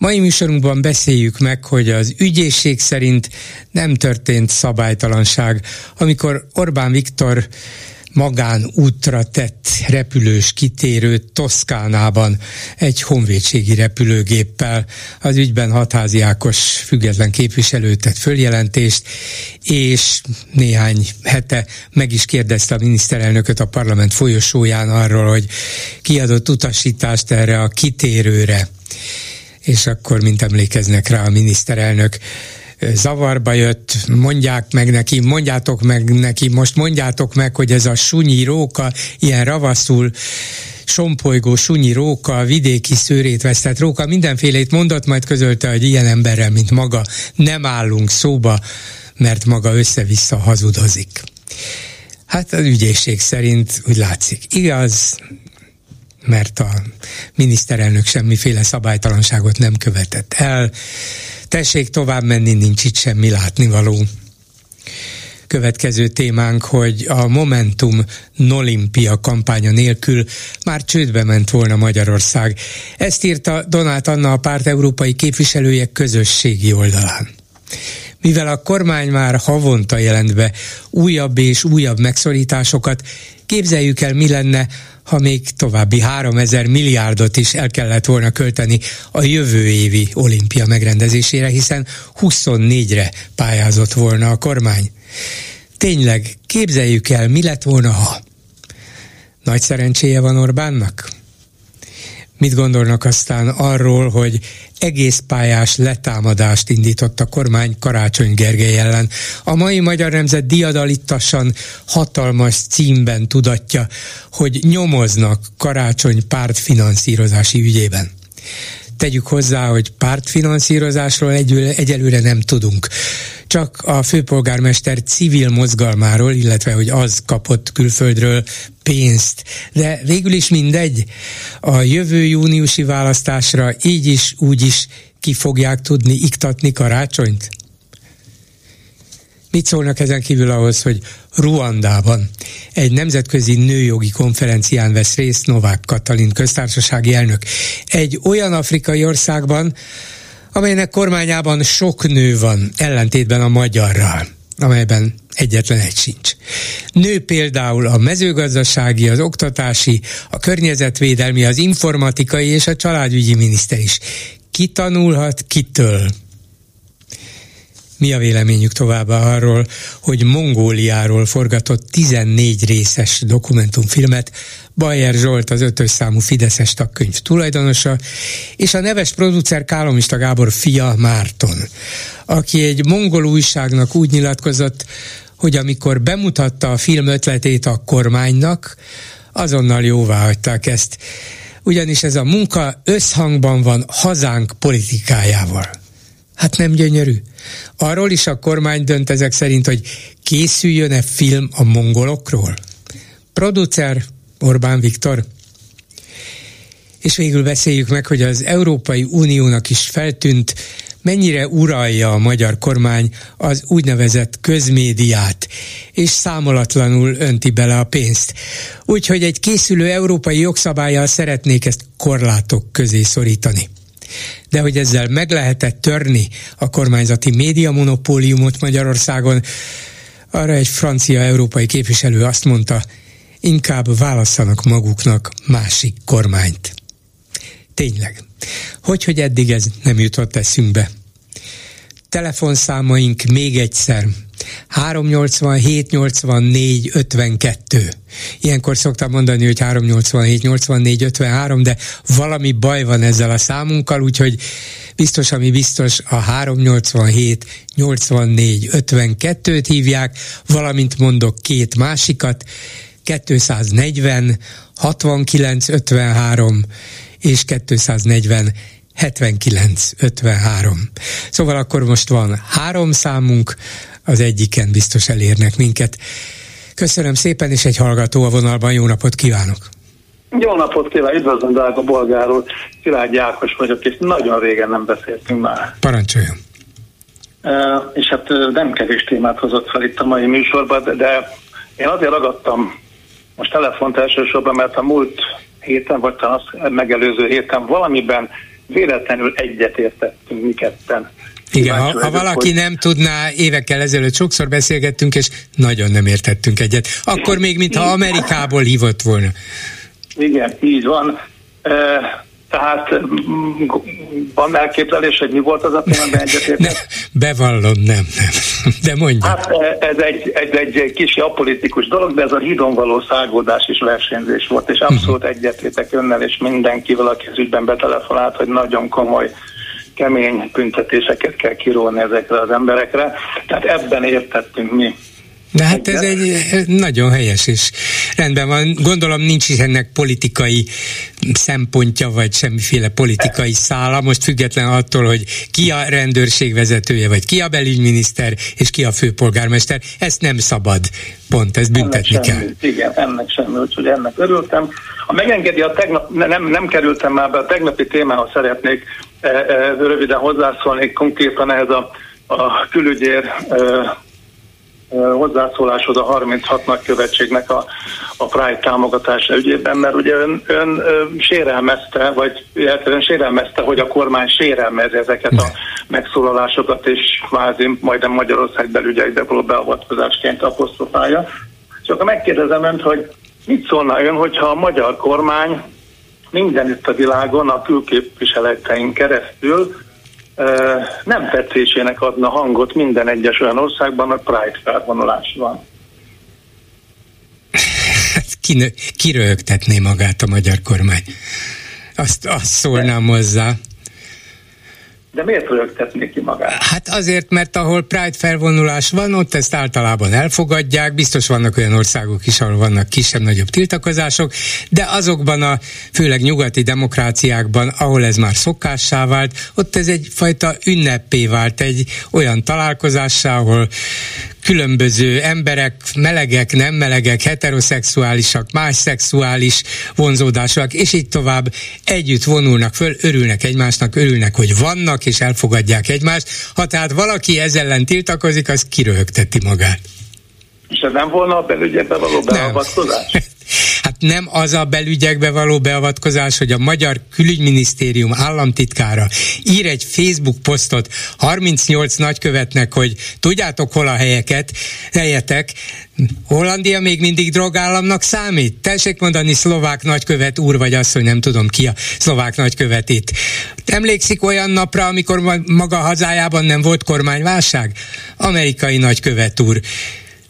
Mai műsorunkban beszéljük meg, hogy az ügyészség szerint nem történt szabálytalanság, amikor Orbán Viktor magán útra tett repülős kitérőt Toszkánában egy honvédségi repülőgéppel. Az ügyben Hatházi Ákos független képviselő tett följelentést, és néhány hete meg is kérdezte a miniszterelnököt a parlament folyosóján arról, hogy kiadott utasítást erre a kitérőre. És akkor, mint emlékeznek rá a miniszterelnök, zavarba jött, mondják meg neki, mondjátok meg neki, most mondjátok meg, hogy ez a sunyi róka, ilyen ravaszul sompolygó sunyi róka, vidéki szőrét vesztett róka, mindenfélét mondott, majd közölte, hogy ilyen emberrel, mint maga, nem állunk szóba, mert maga össze-vissza hazudozik. Hát az ügyészség szerint úgy látszik, igaz, mert a miniszterelnök semmiféle szabálytalanságot nem követett el, Tessék tovább menni, nincs itt semmi látnivaló. Következő témánk, hogy a Momentum Nolimpia kampánya nélkül már csődbe ment volna Magyarország. Ezt írta Donát Anna a párt európai képviselője közösségi oldalán mivel a kormány már havonta jelent be újabb és újabb megszorításokat, képzeljük el, mi lenne, ha még további 3000 milliárdot is el kellett volna költeni a jövő évi olimpia megrendezésére, hiszen 24-re pályázott volna a kormány. Tényleg, képzeljük el, mi lett volna, ha nagy szerencséje van Orbánnak? Mit gondolnak aztán arról, hogy egész pályás letámadást indított a kormány Karácsony Gergely ellen. A mai Magyar Nemzet diadalittasan hatalmas címben tudatja, hogy nyomoznak Karácsony pártfinanszírozási ügyében. Tegyük hozzá, hogy pártfinanszírozásról egyelőre nem tudunk csak a főpolgármester civil mozgalmáról, illetve hogy az kapott külföldről pénzt. De végül is mindegy. A jövő júniusi választásra így is, úgy is ki fogják tudni iktatni karácsonyt? Mit szólnak ezen kívül ahhoz, hogy Ruandában egy nemzetközi nőjogi konferencián vesz részt Novák Katalin köztársasági elnök. Egy olyan afrikai országban, amelynek kormányában sok nő van, ellentétben a magyarral amelyben egyetlen egy sincs. Nő például a mezőgazdasági, az oktatási, a környezetvédelmi, az informatikai és a családügyi miniszter is. Ki tanulhat kitől? Mi a véleményük továbbá arról, hogy Mongóliáról forgatott 14 részes dokumentumfilmet Bayer Zsolt az ötös számú Fideszes tagkönyv tulajdonosa, és a neves producer Kálomista Gábor fia Márton, aki egy mongol újságnak úgy nyilatkozott, hogy amikor bemutatta a film ötletét a kormánynak, azonnal jóvá hagyták ezt, ugyanis ez a munka összhangban van hazánk politikájával. Hát nem gyönyörű. Arról is a kormány dönt ezek szerint, hogy készüljön-e film a mongolokról. Producer Orbán Viktor. És végül beszéljük meg, hogy az Európai Uniónak is feltűnt, mennyire uralja a magyar kormány az úgynevezett közmédiát, és számolatlanul önti bele a pénzt. Úgyhogy egy készülő európai jogszabályjal szeretnék ezt korlátok közé szorítani de hogy ezzel meg lehetett törni a kormányzati média monopóliumot Magyarországon, arra egy francia európai képviselő azt mondta, inkább válasszanak maguknak másik kormányt. Tényleg. Hogy, hogy eddig ez nem jutott eszünkbe? Telefonszámaink még egyszer 387 84 52. Ilyenkor szoktam mondani, hogy 387 84 53, de valami baj van ezzel a számunkkal, úgyhogy biztos, ami biztos, a 387 84 52-t hívják, valamint mondok két másikat, 240 69 53 és 240 79 53. Szóval akkor most van három számunk, az egyiken biztos elérnek minket. Köszönöm szépen, és egy hallgató a vonalban. Jó napot kívánok! Jó napot kívánok, üdvözlöm drága bolgáról, Szilágyi Ákos vagyok, és nagyon régen nem beszéltünk már. Parancsoljon! Uh, és hát nem kevés témát hozott fel itt a mai műsorban, de, de én azért ragadtam most telefont elsősorban, mert a múlt héten, vagy talán az megelőző héten valamiben véletlenül egyetértettünk mi ketten. Igen, ha, ha valaki hogy... nem tudná, évekkel ezelőtt sokszor beszélgettünk, és nagyon nem értettünk egyet. Akkor még, mintha Amerikából hívott volna. Igen, így van. Tehát van elképzelés, hogy mi volt az a témában egyetértés? Bevallom, nem, nem. De mondja. Hát ez egy, egy, egy kis apolitikus dolog, de ez a hídon való szágódás és versenyzés volt, és abszolút uh-huh. egyetértek önnel, és mindenkivel, aki az ügyben betelefonált, hogy nagyon komoly kemény büntetéseket kell kirólni ezekre az emberekre. Tehát ebben értettünk mi. De hát ez egy nagyon helyes, és rendben van. Gondolom nincs is ennek politikai szempontja, vagy semmiféle politikai szála, most független attól, hogy ki a rendőrség vezetője, vagy ki a belügyminiszter, és ki a főpolgármester. Ezt nem szabad, pont, ezt büntetni ennek kell. Semmi, igen, ennek semmi, úgyhogy ennek örültem. Ha megengedi, a tegnap, nem, nem kerültem már be, a tegnapi témához szeretnék röviden hozzászólni, konkrétan ehhez a, a külügyér e, hozzászóláshoz a 36 nagykövetségnek a, a Pride támogatása ügyében, mert ugye ön, ön, sérelmezte, vagy ön sérelmezte, hogy a kormány sérelmezi ezeket a megszólalásokat, és kvázi majdnem Magyarország belügyekbe való beavatkozásként apostrofálja. Akkor megkérdezem önt, hogy mit szólna ön, hogyha a magyar kormány mindenütt a világon a külképviseletein keresztül nem tetszésének adna hangot minden egyes olyan országban, a Pride felvonulás van. Kirögtetné magát a magyar kormány. Azt, azt szólnám hozzá. De miért rögtetné ki magát? Hát azért, mert ahol Pride felvonulás van, ott ezt általában elfogadják, biztos vannak olyan országok is, ahol vannak kisebb-nagyobb tiltakozások, de azokban a főleg nyugati demokráciákban, ahol ez már szokássá vált, ott ez egyfajta ünnepé vált, egy olyan találkozássá, ahol különböző emberek, melegek, nem melegek, heteroszexuálisak, más szexuális vonzódásúak, és így tovább együtt vonulnak föl, örülnek egymásnak, örülnek, hogy vannak, és elfogadják egymást. Ha tehát valaki ezzel ellen tiltakozik, az kiröhögteti magát. És ez nem volna a belügyekbe való beavatkozás? Hát nem az a belügyekbe való beavatkozás, hogy a Magyar Külügyminisztérium államtitkára ír egy Facebook posztot 38 nagykövetnek, hogy tudjátok hol a helyeket, helyetek, Hollandia még mindig drogállamnak számít? Tessék mondani szlovák nagykövet úr, vagy asszony, nem tudom ki a szlovák nagykövet itt. Emlékszik olyan napra, amikor maga hazájában nem volt kormányválság? Amerikai nagykövet úr.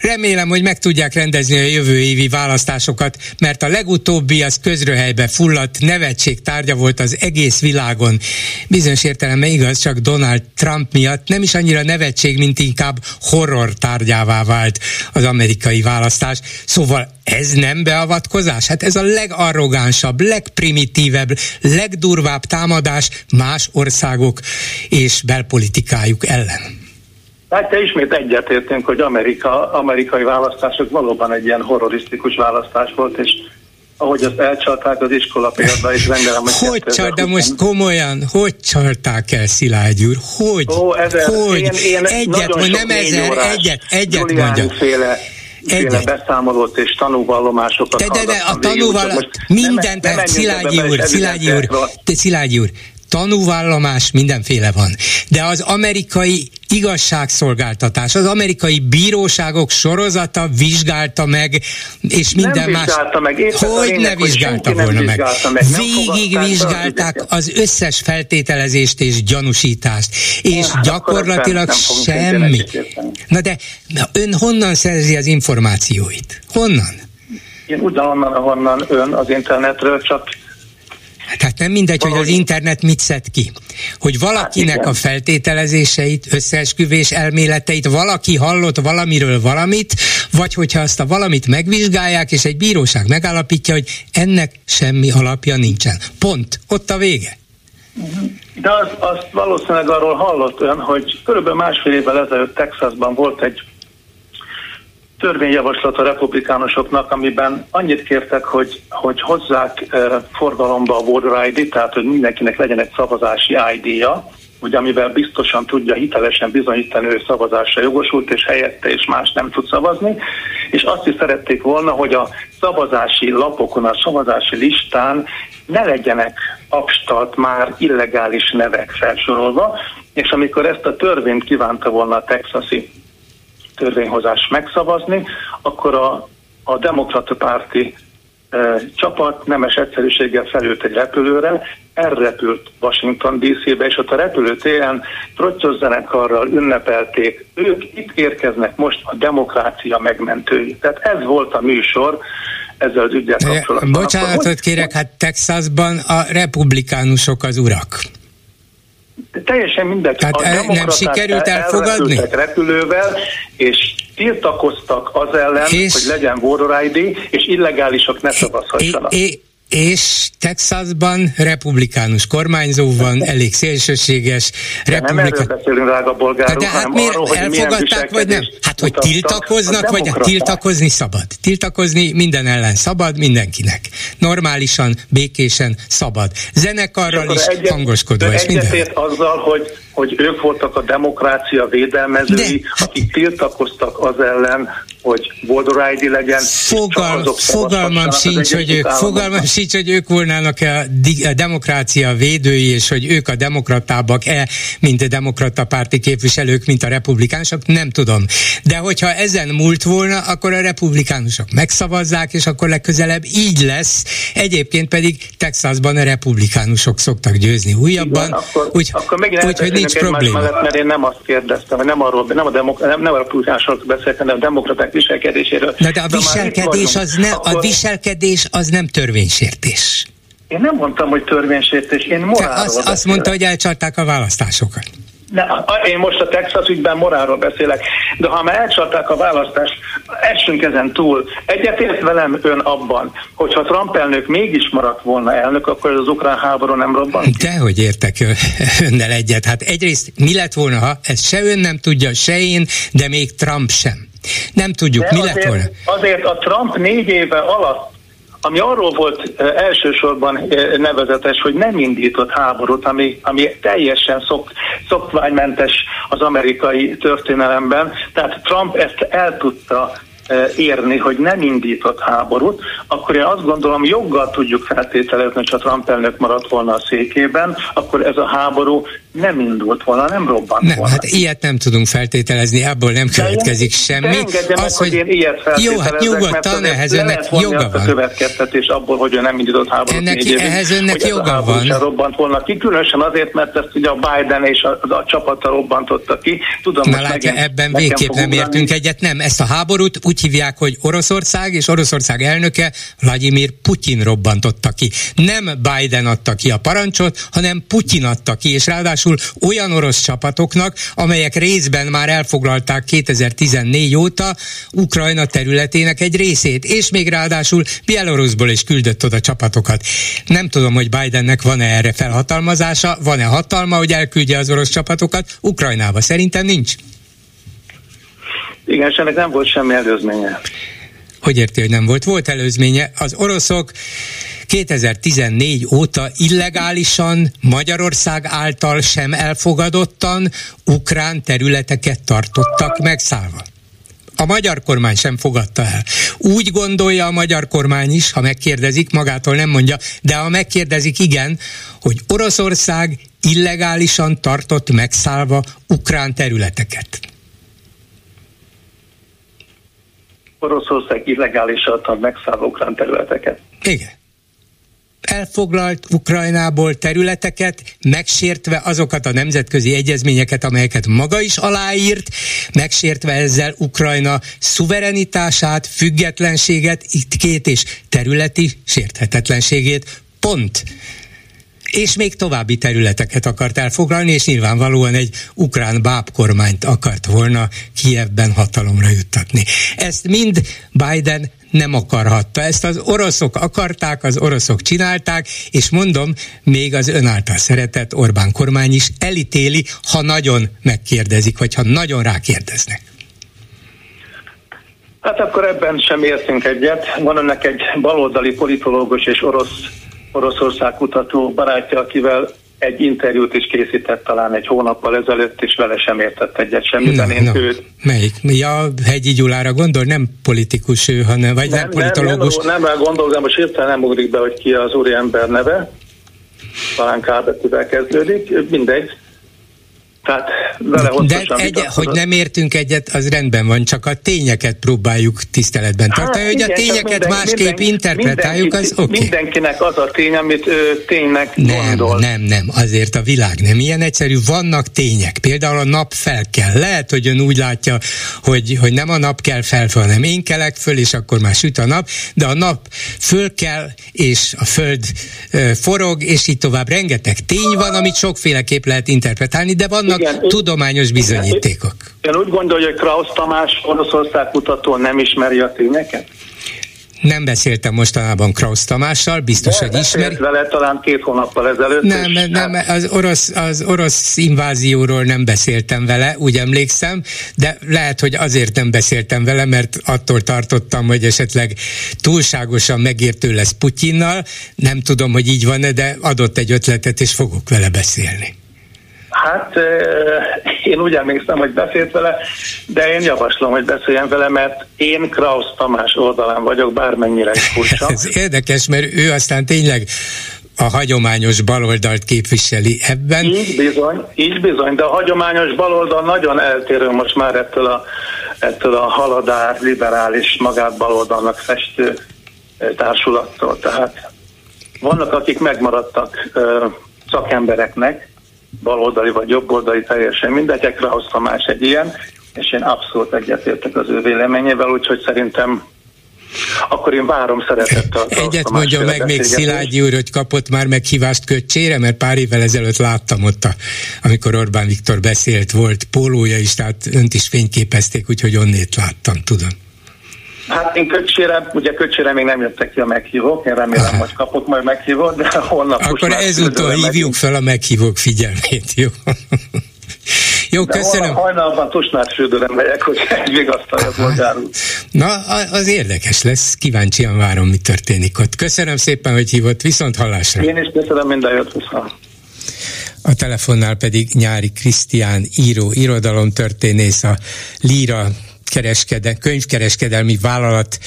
Remélem, hogy meg tudják rendezni a jövő évi választásokat, mert a legutóbbi az közröhelybe fulladt nevetség tárgya volt az egész világon. Bizonyos értelemben igaz, csak Donald Trump miatt nem is annyira nevetség, mint inkább horror tárgyává vált az amerikai választás. Szóval ez nem beavatkozás? Hát ez a legarrogánsabb, legprimitívebb, legdurvább támadás más országok és belpolitikájuk ellen. Hát te ismét egyetértünk, hogy Amerika, amerikai választások valóban egy ilyen horrorisztikus választás volt, és ahogy azt elcsalták az iskola például, és remélem, hogy... Hogy csalt, de most komolyan, hogy csalták el Szilágy úr? Hogy? Ó, ezer, hogy? Én, én egyet, vagy nem ezer, egyet, egyet mondja. Féle, féle beszámolót és tanúvallomásokat de, de, de a tanúval mindent, Szilágyi úr, Szilágyi úr, te Szilágyi úr, tanúvallomás mindenféle van. De az amerikai igazságszolgáltatás, az amerikai bíróságok sorozata vizsgálta meg, és minden nem más. Meg. Éppen hogy lényeg, ne vizsgálta volna meg? meg. Végig vizsgálták az összes feltételezést és gyanúsítást, és hát gyakorlatilag semmi. Na de na ön honnan szerzi az információit? Honnan? Én ugyanonnan, ahonnan ön az internetről, csak tehát nem mindegy, hogy az internet mit szed ki. Hogy valakinek hát a feltételezéseit, összeesküvés elméleteit valaki hallott valamiről valamit, vagy hogyha azt a valamit megvizsgálják, és egy bíróság megállapítja, hogy ennek semmi alapja nincsen. Pont. Ott a vége. De azt, azt valószínűleg arról hallott ön, hogy körülbelül másfél évvel ezelőtt Texasban volt egy törvényjavaslat a republikánusoknak, amiben annyit kértek, hogy, hogy hozzák e, forgalomba a voter ID, tehát hogy mindenkinek legyen egy szavazási ID-ja, ugye amivel biztosan tudja hitelesen bizonyítani, hogy szavazásra jogosult, és helyette és más nem tud szavazni. És azt is szerették volna, hogy a szavazási lapokon, a szavazási listán ne legyenek abstalt már illegális nevek felsorolva, és amikor ezt a törvényt kívánta volna a texasi törvényhozás megszavazni, akkor a, a demokrata párti csapat nemes egyszerűséggel felült egy repülőre, elrepült Washington DC-be, és ott a repülőtéren trottyos zenekarral ünnepelték. Ők itt érkeznek most a demokrácia megmentői. Tehát ez volt a műsor, ezzel az ügyel kapcsolatban. Bocsánatot kérek, hát Texasban a republikánusok az urak. Teljesen mindegy. Tehát a nem sikerült elfogadni? repülővel, és tiltakoztak az ellen, és... hogy legyen ID, és illegálisok ne szavazhassanak. É, é, és Texasban republikánus kormányzó van, elég szélsőséges. Republikán... Nem erről beszélünk, drága bolgárok, de, hát miért arról, elfogadták, vagy nem? Hát, hogy tiltakoznak, vagy tiltakozni szabad. Tiltakozni minden ellen szabad, mindenkinek. Normálisan, békésen szabad. Zenekarral is egyet, hangoskodva, és minden. azzal, hogy hogy ők voltak a demokrácia védelmezői, De, akik tiltakoztak az ellen, hogy Border ID legyen. Fogal, fogalmam sincs, hogy ők, fogalmam sincs, hogy ők volnának a, a demokrácia védői, és hogy ők a demokratábbak-e, mint a demokrata párti képviselők, mint a republikánusok, nem tudom. De hogyha ezen múlt volna, akkor a republikánusok megszavazzák, és akkor legközelebb így lesz. Egyébként pedig Texasban a republikánusok szoktak győzni újabban. Igen, akkor, úgy, akkor úgy, hogy nincs probléma. Mellett, mert én nem azt kérdeztem, hogy nem arról, nem a, demok, nem, nem a republikánusok beszéltem, hanem a demokraták viselkedéséről. De, de a viselkedés, az ne, akkor... a viselkedés az nem törvénysértés. Én nem mondtam, hogy törvénysértés, én morálról azt, azt mondta, hogy elcsalták a választásokat. Ne, én most a Texas ügyben morálról beszélek, de ha már elcsalták a választást, essünk ezen túl. Egyetért velem ön abban, hogyha Trump elnök mégis maradt volna elnök, akkor az ukrán háború nem robban? Dehogy értek önnel egyet. Hát egyrészt mi lett volna, ha ezt se ön nem tudja, se én, de még Trump sem. Nem tudjuk, de mi azért, lett volna. Azért a Trump négy éve alatt ami arról volt elsősorban nevezetes, hogy nem indított háborút, ami, ami teljesen szok, szokványmentes az amerikai történelemben. Tehát Trump ezt el tudta érni, hogy nem indított háborút, akkor én azt gondolom, joggal tudjuk feltételezni, hogy ha Trump elnök maradt volna a székében, akkor ez a háború nem indult volna, nem robbant nem, volna. Hát ilyet nem tudunk feltételezni, abból nem következik semmi. De az, meg, hogy én ilyet Jó, hát nyugodtan, ehhez önnek joga van. a következtetés abból, hogy ő nem indított háborút ennek, négy ehhez önnek joga van. Sem robbant volna ki, különösen azért, mert ezt ugye a Biden és a, a csapata robbantotta ki. Tudom, Na látja, ebben végképp nem értünk egyet, nem. Ezt a háborút úgy hívják, hogy Oroszország és Oroszország elnöke Vladimir Putyin robbantotta ki. Nem Biden adta ki a parancsot, hanem Putyin adta ki, és ráadásul ráadásul olyan orosz csapatoknak, amelyek részben már elfoglalták 2014 óta Ukrajna területének egy részét, és még ráadásul Bielorusból is küldött oda csapatokat. Nem tudom, hogy Bidennek van-e erre felhatalmazása, van-e hatalma, hogy elküldje az orosz csapatokat Ukrajnába. Szerintem nincs. Igen, és ennek nem volt semmi előzménye. Hogy érti, hogy nem volt? Volt előzménye. Az oroszok 2014 óta illegálisan Magyarország által sem elfogadottan ukrán területeket tartottak megszállva. A magyar kormány sem fogadta el. Úgy gondolja a magyar kormány is, ha megkérdezik, magától nem mondja, de ha megkérdezik, igen, hogy Oroszország illegálisan tartott megszállva ukrán területeket. Oroszország illegálisan tart megszállva ukrán területeket. Igen elfoglalt Ukrajnából területeket, megsértve azokat a nemzetközi egyezményeket, amelyeket maga is aláírt, megsértve ezzel Ukrajna szuverenitását, függetlenséget, itt két és területi sérthetetlenségét. Pont és még további területeket akart elfoglalni, és nyilvánvalóan egy ukrán bábkormányt akart volna Kievben hatalomra juttatni. Ezt mind Biden nem akarhatta. Ezt az oroszok akarták, az oroszok csinálták, és mondom, még az ön által szeretett Orbán kormány is elítéli, ha nagyon megkérdezik, vagy ha nagyon rákérdeznek. Hát akkor ebben sem értünk egyet. Van ennek egy baloldali politológus és orosz, Oroszország kutató barátja, akivel egy interjút is készített talán egy hónappal ezelőtt, és vele sem értett egyet semmiben. No, én no. őt... Melyik? Ja, Hegyi Gyulára gondol? Nem politikus ő, hanem, vagy nem, nem politológus? Nem, nem, nem gondolom, de most hirtelen nem ugrik be, hogy ki az úri ember neve. Talán K betűvel kezdődik. Mindegy. Tehát vele De egy, hogy nem értünk egyet, az rendben van, csak a tényeket próbáljuk tiszteletben tartani, hát, hogy igen, a tényeket minden, másképp minden, interpretáljuk, az oké. Okay. Mindenkinek az a tény, amit ő ténynek nem, gondol. Nem, nem, azért a világ nem ilyen egyszerű, vannak tények. Például a nap fel kell. Lehet, hogy ön úgy látja, hogy, hogy nem a nap kell fel, hanem én kelek föl, és akkor már süt a nap, de a nap föl kell, és a föld forog, és így tovább. Rengeteg tény van, amit sokféleképp lehet interpretálni, de van vannak igen, tudományos bizonyítékok. Ön úgy gondolja, hogy Krausz Tamás Oroszország kutató nem ismeri a tényeket? Nem beszéltem mostanában Krausz Tamással, biztos, de hogy ismeri. vele talán két hónappal ezelőtt. Nem, és nem, hát... az orosz, az orosz invázióról nem beszéltem vele, úgy emlékszem, de lehet, hogy azért nem beszéltem vele, mert attól tartottam, hogy esetleg túlságosan megértő lesz Putyinnal. Nem tudom, hogy így van-e, de adott egy ötletet, és fogok vele beszélni. Hát én úgy emlékszem, hogy beszélt vele, de én javaslom, hogy beszéljen vele, mert én Krausz Tamás oldalán vagyok, bármennyire is furcsa. Ez érdekes, mert ő aztán tényleg a hagyományos baloldalt képviseli ebben. Így bizony, így bizony, de a hagyományos baloldal nagyon eltérő most már ettől a, ettől a haladár, liberális, magát baloldalnak festő társulattól. Tehát vannak, akik megmaradtak szakembereknek, baloldali vagy jobboldali, teljesen mindegy, Krausz más egy ilyen, és én abszolút egyetértek az ő véleményével, úgyhogy szerintem akkor én várom szeretettel. Egyet mondja meg még Szilágyi úr, hogy kapott már meghívást köcsére, mert pár évvel ezelőtt láttam ott, a, amikor Orbán Viktor beszélt, volt pólója is, tehát önt is fényképezték, úgyhogy onnét láttam, tudom. Hát én köcsére, ugye köcsére még nem jöttek ki a meghívók, én remélem, Aha. hogy kapok majd meghívót, de holnap Akkor ezúttal hívjuk fel a meghívók figyelmét, jó? Jó, De köszönöm. Hajnalban tusnát fürdőre megyek, hogy egy vigasztalja bolgárul. Na, az érdekes lesz, kíváncsian várom, mi történik ott. Köszönöm szépen, hogy hívott, viszont hallásra. Én is köszönöm, minden jött viszont. A telefonnál pedig Nyári Krisztián író, irodalomtörténész, a Líra kereskede, könyvkereskedelmi vállalat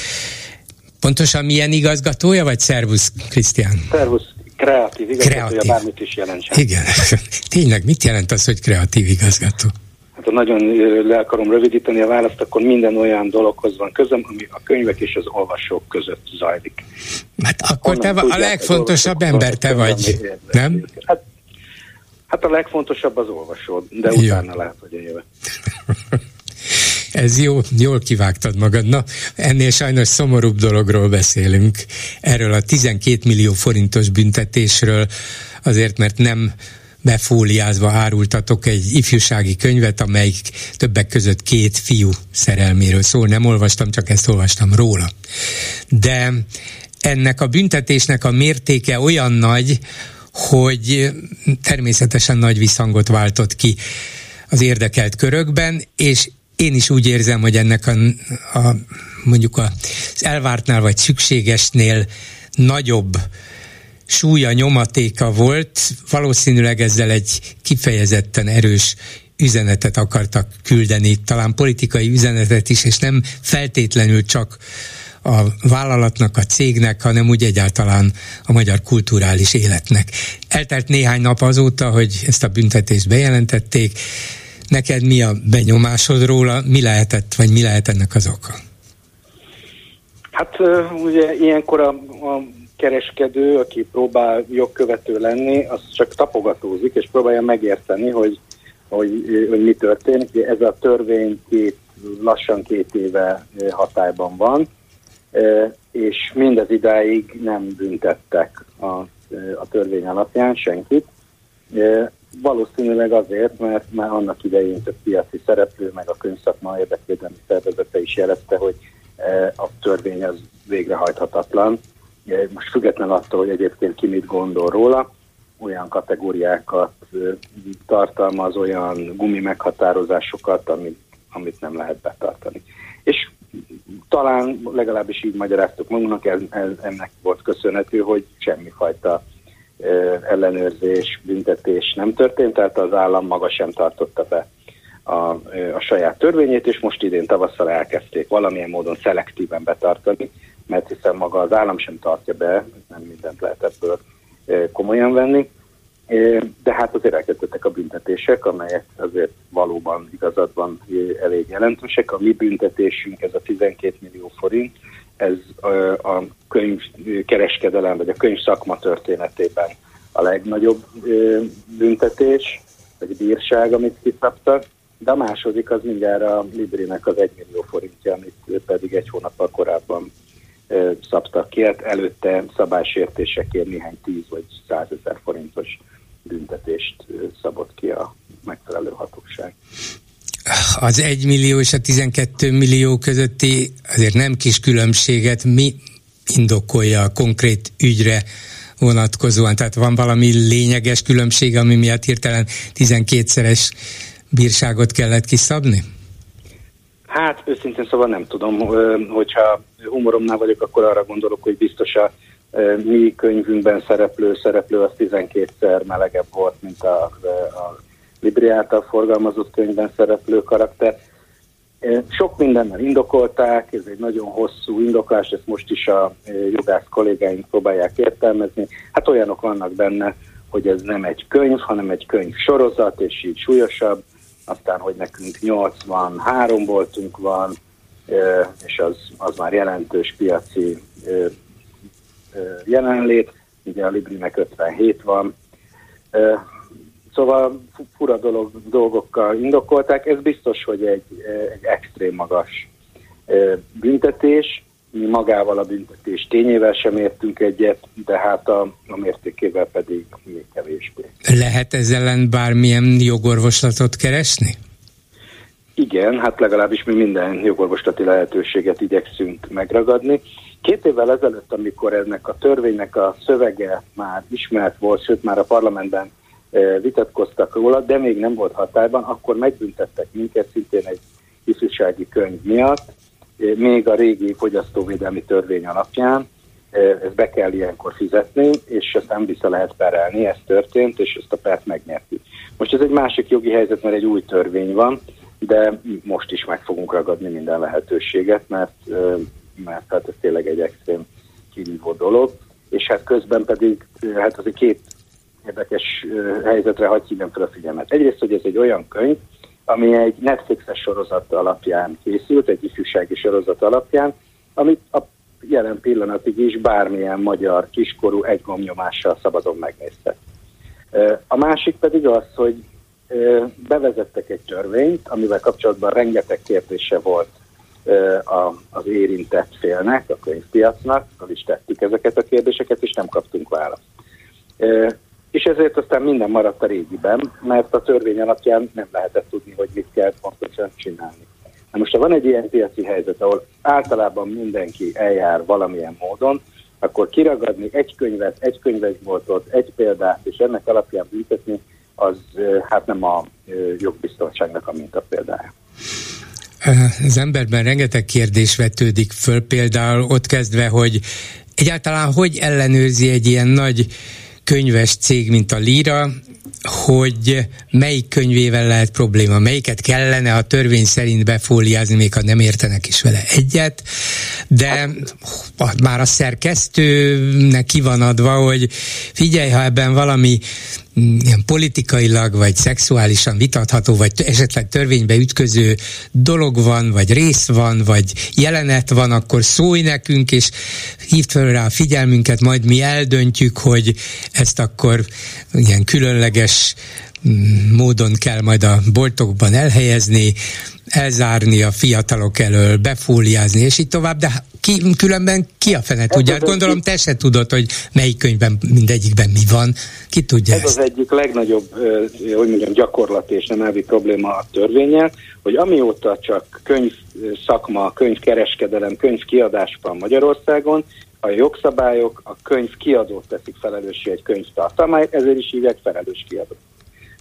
pontosan milyen igazgatója, vagy szervusz, Krisztián? Szervusz, kreatív igazgatója, kreatív. bármit is jelentsen. Igen, tényleg mit jelent az, hogy kreatív igazgató? Hát ha nagyon le akarom rövidíteni a választ, akkor minden olyan dologhoz van közöm, ami a könyvek és az olvasók között zajlik. Hát akkor Onnan te a legfontosabb ember te vagy, nem? Hát, hát a legfontosabb az olvasó, de Jó. utána lehet, hogy a jövő. Ez jó, jól kivágtad magad. Na, ennél sajnos szomorúbb dologról beszélünk. Erről a 12 millió forintos büntetésről, azért mert nem befóliázva árultatok egy ifjúsági könyvet, amelyik többek között két fiú szerelméről szól. Nem olvastam, csak ezt olvastam róla. De ennek a büntetésnek a mértéke olyan nagy, hogy természetesen nagy visszhangot váltott ki az érdekelt körökben, és én is úgy érzem, hogy ennek a, a mondjuk az elvártnál vagy szükségesnél nagyobb súlya, nyomatéka volt, valószínűleg ezzel egy kifejezetten erős üzenetet akartak küldeni, talán politikai üzenetet is, és nem feltétlenül csak a vállalatnak, a cégnek, hanem úgy egyáltalán a magyar kulturális életnek. Eltelt néhány nap azóta, hogy ezt a büntetést bejelentették, Neked mi a benyomásod róla, mi lehetett, vagy mi lehet ennek az oka? Hát ugye ilyenkor a, a kereskedő, aki próbál jogkövető lenni, az csak tapogatózik, és próbálja megérteni, hogy, hogy, hogy mi történik. Ez a törvény két, lassan két éve hatályban van, és mindez idáig nem büntettek a, a törvény alapján senkit. Valószínűleg azért, mert már annak idején több piaci szereplő, meg a könyvszakma érdekvédelmi szervezete is jelezte, hogy a törvény az végrehajthatatlan. Most független attól, hogy egyébként ki mit gondol róla, olyan kategóriákat tartalmaz, olyan gumi meghatározásokat, amit, amit nem lehet betartani. És talán legalábbis így magyaráztuk magunknak, ez, ennek volt köszönhető, hogy semmifajta ellenőrzés, büntetés nem történt, tehát az állam maga sem tartotta be a, a saját törvényét, és most idén tavasszal elkezdték valamilyen módon szelektíven betartani, mert hiszen maga az állam sem tartja be, nem mindent lehet ebből komolyan venni. De hát azért elkezdődtek a büntetések, amelyek azért valóban igazadban elég jelentősek. A mi büntetésünk, ez a 12 millió forint, ez a könyvkereskedelem, vagy a könyv szakma történetében a legnagyobb büntetés, vagy bírság, amit kiszabtak. De a második az mindjárt a Librinek az 1 millió forintja, amit pedig egy hónappal korábban szabtak ki. Hát előtte szabálysértésekért néhány 10 vagy 100 ezer forintos büntetést szabott ki a megfelelő hatóság. Az 1 millió és a 12 millió közötti azért nem kis különbséget mi indokolja a konkrét ügyre vonatkozóan? Tehát van valami lényeges különbség, ami miatt hirtelen 12-szeres bírságot kellett kiszabni? Hát őszintén szóval nem tudom, hogyha humoromnál vagyok, akkor arra gondolok, hogy biztos a mi könyvünkben szereplő szereplő az 12-szer melegebb volt, mint a, a Libri által forgalmazott könyvben szereplő karakter. Sok mindennel indokolták, ez egy nagyon hosszú indoklás, ezt most is a jogász kollégáink próbálják értelmezni. Hát olyanok vannak benne, hogy ez nem egy könyv, hanem egy könyv sorozat, és így súlyosabb. Aztán, hogy nekünk 83 voltunk van, és az, az már jelentős piaci jelenlét, ugye a Librinek 57 van. Szóval fura dolog, dolgokkal indokolták. Ez biztos, hogy egy, egy extrém magas büntetés. Mi magával a büntetés tényével sem értünk egyet, de hát a, a mértékével pedig még kevésbé. Lehet ezzel ellen bármilyen jogorvoslatot keresni? Igen, hát legalábbis mi minden jogorvoslati lehetőséget igyekszünk megragadni. Két évvel ezelőtt, amikor ennek a törvénynek a szövege már ismert volt, sőt már a parlamentben vitatkoztak róla, de még nem volt hatályban, akkor megbüntettek minket szintén egy ifjúsági könyv miatt, még a régi fogyasztóvédelmi törvény alapján, ezt be kell ilyenkor fizetni, és ezt nem vissza lehet perelni, ez történt, és ezt a pert megnyertük. Most ez egy másik jogi helyzet, mert egy új törvény van, de most is meg fogunk ragadni minden lehetőséget, mert mert hát ez tényleg egy extrém kívívó dolog, és hát közben pedig hát azért két érdekes helyzetre hagy hívjam fel a figyelmet. Egyrészt, hogy ez egy olyan könyv, ami egy Netflixes sorozat alapján készült, egy ifjúsági sorozat alapján, amit a jelen pillanatig is bármilyen magyar kiskorú egy gomnyomással szabadon megnézte. A másik pedig az, hogy bevezettek egy törvényt, amivel kapcsolatban rengeteg kérdése volt az érintett félnek, a könyvpiacnak, az is tettük ezeket a kérdéseket, és nem kaptunk választ. És ezért aztán minden maradt a régiben, mert a törvény alapján nem lehetett tudni, hogy mit kell pontosan csinálni. Na most, ha van egy ilyen piaci helyzet, ahol általában mindenki eljár valamilyen módon, akkor kiragadni egy könyvet, egy könyvesboltot, egy példát, és ennek alapján büntetni, az hát nem a jogbiztonságnak a példája az emberben rengeteg kérdés vetődik föl, például ott kezdve, hogy egyáltalán hogy ellenőrzi egy ilyen nagy könyves cég, mint a Lira, hogy melyik könyvével lehet probléma, melyiket kellene a törvény szerint befóliázni, még ha nem értenek is vele egyet, de már a szerkesztőnek ki van adva, hogy figyelj, ha ebben valami ilyen politikailag vagy szexuálisan vitatható, vagy esetleg törvénybe ütköző dolog van, vagy rész van, vagy jelenet van, akkor szólj nekünk, és hívd fel rá a figyelmünket, majd mi eldöntjük, hogy ezt akkor ilyen különleges mm, módon kell majd a boltokban elhelyezni, elzárni a fiatalok elől, befóliázni, és így tovább, de ki, különben ki a fene tudja? Hát gondolom te se tudod, hogy melyik könyvben mindegyikben mi van. Ki tudja Ez ezt? az egyik legnagyobb, hogy mondjam, gyakorlat és nem elvi probléma a törvényel, hogy amióta csak könyv szakma, könyvkereskedelem, könyvkiadás van Magyarországon, a jogszabályok a könyv kiadót teszik felelőssé egy könyv tartalmáért, ezért is hívják felelős kiadót.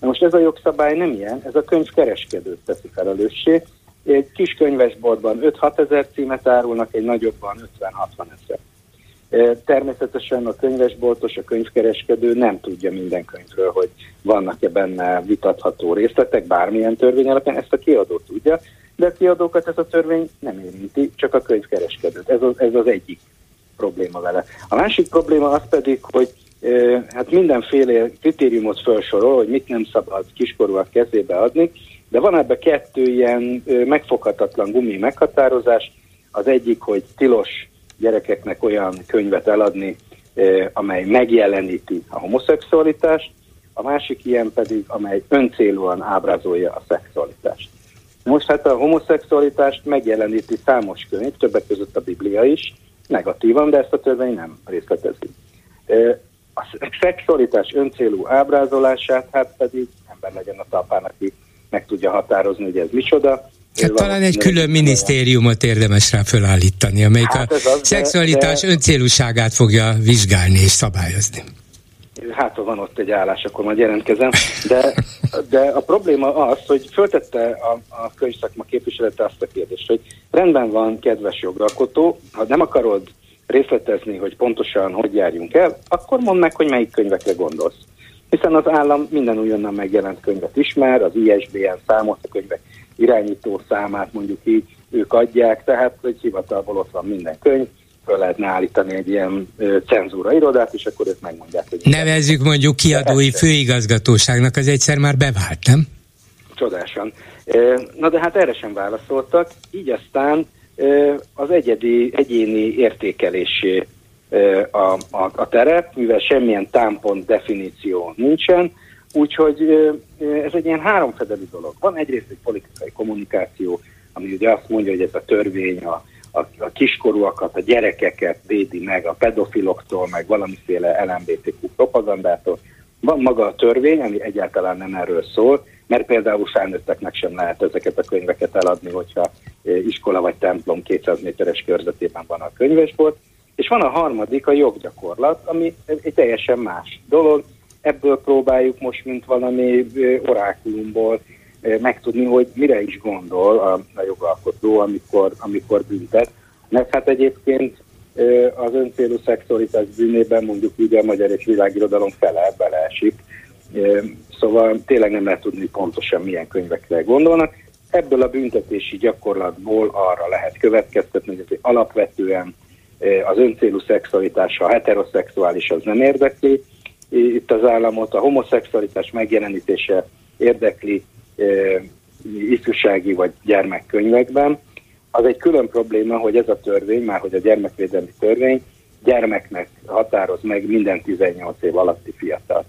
Na most ez a jogszabály nem ilyen, ez a könyvkereskedőt teszi felelőssé. Egy kis könyvesboltban 5-6 ezer címet árulnak, egy nagyobban 50-60 ezer. Természetesen a könyvesboltos, a könyvkereskedő nem tudja minden könyvről, hogy vannak-e benne vitatható részletek, bármilyen törvény alapján, ezt a kiadó tudja, de a kiadókat ez a törvény nem érinti, csak a könyvkereskedőt. Ez az, ez az egyik probléma vele. A másik probléma az pedig, hogy hát mindenféle kritériumot felsorol, hogy mit nem szabad kiskorúak kezébe adni, de van ebbe kettő ilyen megfoghatatlan gumi meghatározás. Az egyik, hogy tilos gyerekeknek olyan könyvet eladni, amely megjeleníti a homoszexualitást, a másik ilyen pedig, amely öncélúan ábrázolja a szexualitást. Most hát a homoszexualitást megjeleníti számos könyv, többek között a Biblia is, negatívan, de ezt a törvény nem részletezi. A szexualitás öncélú ábrázolását, hát pedig ember legyen a talpán, aki meg tudja határozni, hogy ez micsoda. Hát talán egy külön minisztériumot érdemes rá fölállítani, amelyik hát a az, szexualitás de... öncélúságát fogja vizsgálni és szabályozni. Hát, ha van ott egy állás, akkor majd jelentkezem. De, de a probléma az, hogy föltette a, a könyvszakma képviselete azt a kérdést, hogy rendben van, kedves jogalkotó, ha nem akarod részletezni, hogy pontosan hogy járjunk el, akkor mondd meg, hogy melyik könyvekre gondolsz. Hiszen az állam minden újonnan megjelent könyvet ismer, az ISBN számot, a könyvek irányító számát mondjuk így ők adják, tehát egy hivatalból ott van minden könyv, föl lehetne állítani egy ilyen cenzúra irodát, és akkor ők megmondják, hogy... Nevezzük mondjuk kiadói főigazgatóságnak, az egyszer már bevált, nem? Csodásan. Na de hát erre sem válaszoltak, így aztán az egyedi, egyéni értékelésé a, a, a terep, mivel semmilyen támpont definíció nincsen, úgyhogy ez egy ilyen háromfedelű dolog. Van egyrészt egy politikai kommunikáció, ami ugye azt mondja, hogy ez a törvény a, a, a kiskorúakat, a gyerekeket védi meg a pedofiloktól, meg valamiféle LMBTQ propagandától. Van maga a törvény, ami egyáltalán nem erről szól, mert például felnőtteknek sem lehet ezeket a könyveket eladni, hogyha iskola vagy templom 200 méteres körzetében van a könyvesbolt. És van a harmadik, a joggyakorlat, ami egy teljesen más dolog. Ebből próbáljuk most, mint valami orákulumból megtudni, hogy mire is gondol a, a jogalkotó, amikor, amikor büntet. Mert hát egyébként az öncélú szexualitás bűnében mondjuk ugye a magyar és világirodalom fele beleesik. Szóval tényleg nem lehet tudni pontosan milyen könyvekre gondolnak. Ebből a büntetési gyakorlatból arra lehet következtetni, hogy alapvetően az öncélú szexualitás, ha heteroszexuális, az nem érdekli. Itt az államot a homoszexualitás megjelenítése érdekli ifjúsági vagy gyermekkönyvekben. Az egy külön probléma, hogy ez a törvény, már hogy a gyermekvédelmi törvény gyermeknek határoz meg minden 18 év alatti fiatal.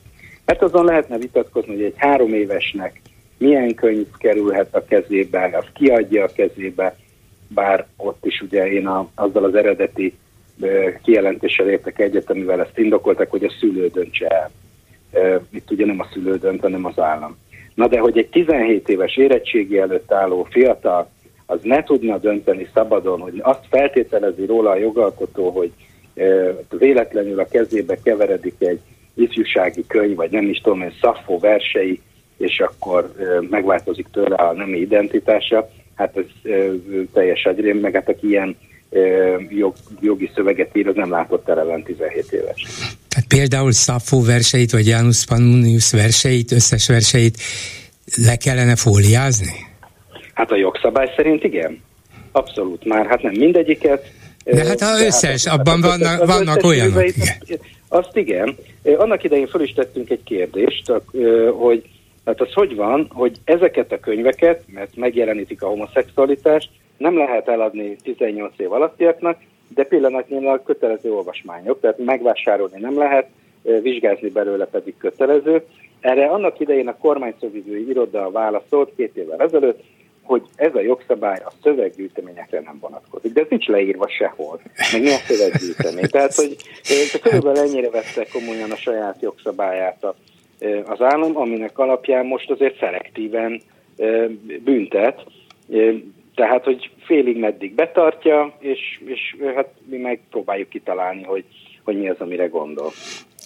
Mert azon lehetne vitatkozni, hogy egy három évesnek milyen könyv kerülhet a kezébe, az kiadja a kezébe, bár ott is ugye én a, azzal az eredeti kijelentéssel értek egyet, amivel ezt indokoltak, hogy a szülő döntse el. Itt ugye nem a szülő dönt, hanem az állam. Na de hogy egy 17 éves érettségi előtt álló fiatal, az ne tudna dönteni szabadon, hogy azt feltételezi róla a jogalkotó, hogy véletlenül a kezébe keveredik egy ifjúsági könyv, vagy nem is tudom, egy szaffó versei, és akkor megváltozik tőle a nemi identitása, hát ez teljes agyrém, meg hát aki ilyen jog, jogi szöveget ír, az nem látott eleve 17 éves. Tehát például Szafó verseit, vagy Janus Pannonius verseit, összes verseit le kellene fóliázni? Hát a jogszabály szerint igen. Abszolút már, hát nem mindegyiket. De hát ha összes, hát, abban hát, vannak, vannak összes olyanok. Műveit, igen. Azt igen. Annak idején föl is tettünk egy kérdést, hogy hát az hogy van, hogy ezeket a könyveket, mert megjelenítik a homoszexualitást, nem lehet eladni 18 év alattiaknak, de pillanatnyilag kötelező olvasmányok, tehát megvásárolni nem lehet, vizsgázni belőle pedig kötelező. Erre annak idején a kormányszövizői iroda válaszolt két évvel ezelőtt, hogy ez a jogszabály a szöveggyűjteményekre nem vonatkozik. De ez nincs leírva sehol, meg mi szöveggyűjtemény. Tehát, hogy körülbelül ennyire vette komolyan a saját jogszabályát az állam, aminek alapján most azért szelektíven büntet, tehát, hogy félig meddig betartja, és, és hát mi meg próbáljuk kitalálni, hogy, hogy mi az, amire gondol.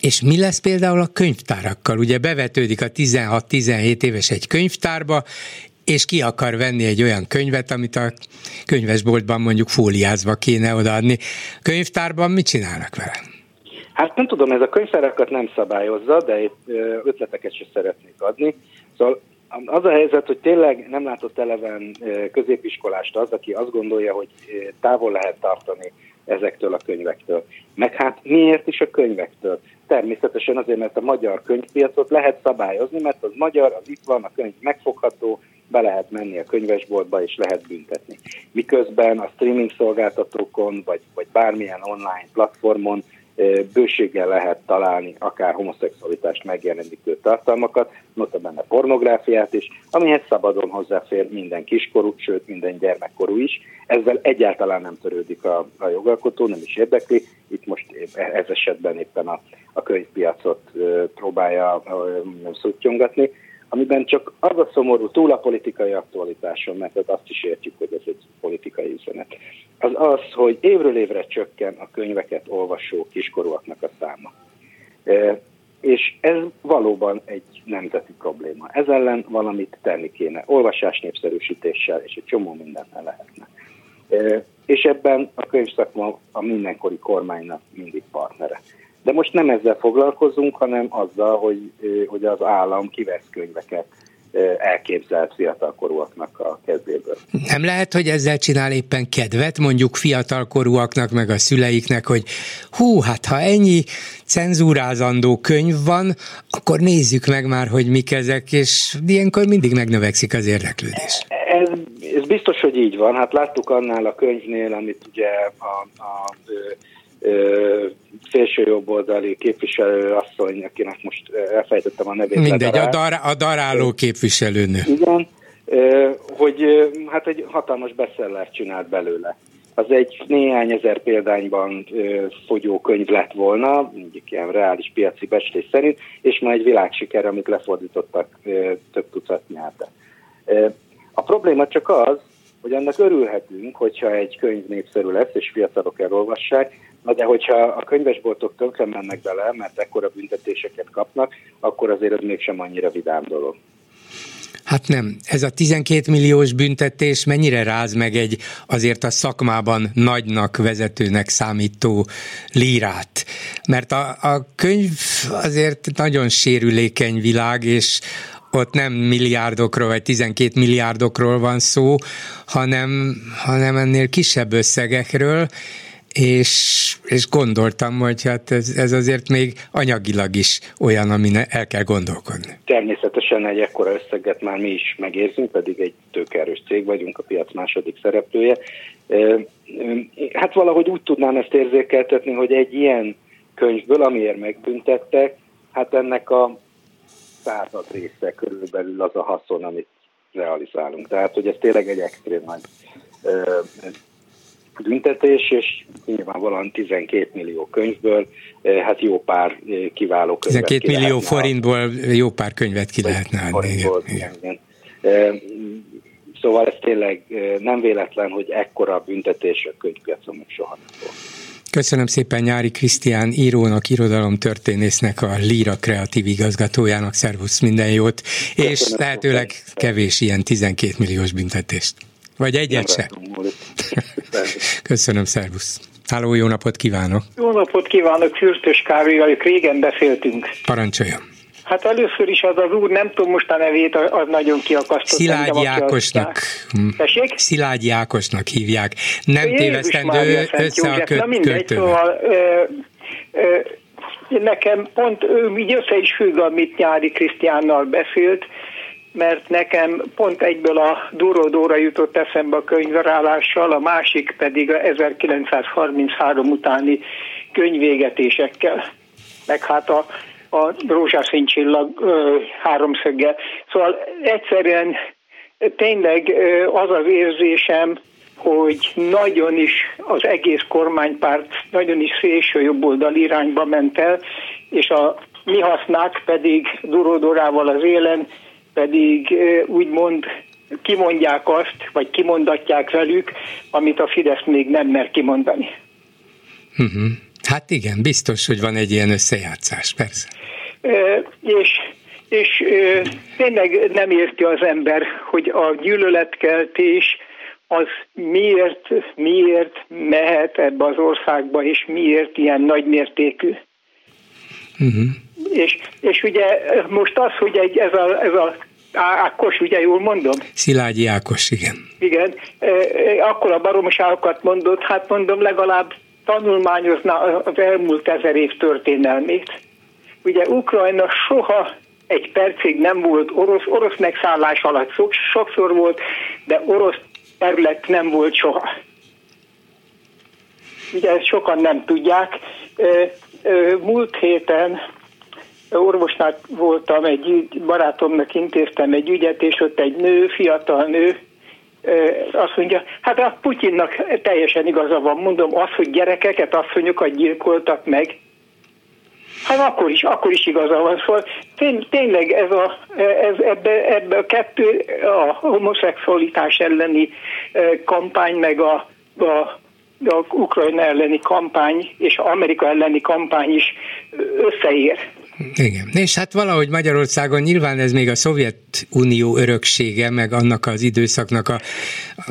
És mi lesz például a könyvtárakkal? Ugye bevetődik a 16-17 éves egy könyvtárba, és ki akar venni egy olyan könyvet, amit a könyvesboltban mondjuk fóliázva kéne odaadni. Könyvtárban mit csinálnak vele? Hát nem tudom, ez a könyvtárakat nem szabályozza, de ötleteket sem szeretnék adni. Szóval az a helyzet, hogy tényleg nem látott eleven középiskolást az, aki azt gondolja, hogy távol lehet tartani ezektől a könyvektől. Meg hát miért is a könyvektől? Természetesen azért, mert a magyar könyvpiacot lehet szabályozni, mert az magyar, az itt van, a könyv megfogható, be lehet menni a könyvesboltba, és lehet büntetni. Miközben a streaming szolgáltatókon, vagy, vagy bármilyen online platformon bőséggel lehet találni akár homoszexualitást megjelenítő tartalmakat, benne pornográfiát is, amihez szabadon hozzáfér minden kiskorú, sőt minden gyermekkorú is. Ezzel egyáltalán nem törődik a, a jogalkotó, nem is érdekli. Itt most ez esetben éppen a, a könyvpiacot próbálja szuttyongatni amiben csak az a szomorú túl a politikai aktualitáson, mert azt is értjük, hogy ez egy politikai üzenet, az az, hogy évről évre csökken a könyveket olvasó kiskorúaknak a száma. E, és ez valóban egy nemzeti probléma. Ez ellen valamit tenni kéne. Olvasás népszerűsítéssel és egy csomó mindennel lehetne. E, és ebben a könyvszakma a mindenkori kormánynak mindig partnere. De most nem ezzel foglalkozunk, hanem azzal, hogy, hogy az állam kivesz könyveket elképzelt fiatalkorúaknak a kezéből. Nem lehet, hogy ezzel csinál éppen kedvet mondjuk fiatalkorúaknak, meg a szüleiknek, hogy hú, hát ha ennyi cenzúrázandó könyv van, akkor nézzük meg már, hogy mik ezek, és ilyenkor mindig megnövekszik az érdeklődés. Ez, ez biztos, hogy így van. Hát láttuk annál a könyvnél, amit ugye a, a, a szélső jobboldali képviselő asszony, akinek most elfejtettem a nevét. Mindegy, a, dar, a daráló képviselőnő. Igen, hogy hát egy hatalmas beszellert csinált belőle. Az egy néhány ezer példányban fogyó könyv lett volna, mondjuk ilyen reális piaci becslés szerint, és már egy világsiker, amit lefordítottak több tucat nyelvre. A probléma csak az, hogy annak örülhetünk, hogyha egy könyv népszerű lesz, és fiatalok elolvassák, Na de hogyha a könyvesboltok tönkre mennek bele, mert ekkora büntetéseket kapnak, akkor azért ez mégsem annyira vidám dolog. Hát nem. Ez a 12 milliós büntetés mennyire ráz meg egy azért a szakmában nagynak, vezetőnek számító lírát? Mert a, a könyv azért nagyon sérülékeny világ, és ott nem milliárdokról vagy 12 milliárdokról van szó, hanem, hanem ennél kisebb összegekről, és, és gondoltam, hogy hát ez, ez azért még anyagilag is olyan, amin el kell gondolkodni. Természetesen egy ekkora összeget már mi is megérzünk, pedig egy tőkerős cég vagyunk, a piac második szereplője. Hát valahogy úgy tudnám ezt érzékeltetni, hogy egy ilyen könyvből, amiért megbüntettek, hát ennek a század része körülbelül az a haszon, amit realizálunk. Tehát, hogy ez tényleg egy extrém nagy büntetés, és nyilvánvalóan 12 millió könyvből, eh, hát jó pár eh, kiváló könyvet 12 millió forintból jó pár könyvet ki lehetne adni. Igen. Igen. Igen. Eh, szóval ez tényleg nem véletlen, hogy ekkora büntetés a könyvpiacon még soha nem volt. Köszönöm szépen Nyári Krisztián írónak, irodalomtörténésznek, a Líra kreatív igazgatójának, szervusz, minden jót, Köszönöm és lehetőleg kevés ilyen 12 milliós büntetést. Vagy egyet se. Köszönöm, szervusz. Háló, jó napot kívánok! Jó napot kívánok, Fürtös Károly, régen beszéltünk. Parancsoljon! Hát először is az az úr, nem tudom most a nevét, az nagyon kiakasztott. Szilágyi Ákosnak. Hm. Tessék? Szilágyi Ákosnak hívják. Nem tévesztendő össze a köt, Na mindegy, szóval ö, ö, nekem pont ő így össze is függ, amit Nyári Krisztiánnal beszélt, mert nekem pont egyből a Durodóra jutott eszembe a könyvrálással, a másik pedig a 1933 utáni könyvégetésekkel, meg hát a, a rózsaszín csillag ö, háromszöggel. Szóval egyszerűen tényleg az az érzésem, hogy nagyon is az egész kormánypárt nagyon is szélső jobboldal irányba ment el, és a mi hasznák pedig Durodorával az élen pedig úgymond kimondják azt, vagy kimondatják velük, amit a Fidesz még nem mer kimondani. Uh-huh. Hát igen, biztos, hogy van egy ilyen összejátszás, persze. E, és és e, tényleg nem érti az ember, hogy a gyűlöletkeltés az miért, miért mehet ebbe az országba, és miért ilyen nagymértékű. Uh-huh. És, és ugye most az, hogy egy, ez a, ez a Ákos, ugye jól mondom? Szilágyi Ákos, igen. Igen, akkor a baromságokat mondott, hát mondom legalább tanulmányozna az elmúlt ezer év történelmét. Ugye Ukrajna soha egy percig nem volt orosz, orosz megszállás alatt sokszor volt, de orosz terület nem volt soha. Ugye ezt sokan nem tudják. Múlt héten orvosnál voltam, egy barátomnak intéztem egy ügyet, és ott egy nő, fiatal nő, azt mondja, hát a Putyinnak teljesen igaza van, mondom, az, hogy gyerekeket, asszonyokat gyilkoltak meg, Hát akkor is, akkor is igaza van. Szóval tény, tényleg ez a, ez ebbe, ebbe a kettő, a homoszexualitás elleni kampány, meg a, a a Ukrajna elleni kampány és Amerika elleni kampány is összeér. Igen, és hát valahogy Magyarországon nyilván ez még a Szovjetunió öröksége, meg annak az időszaknak, a,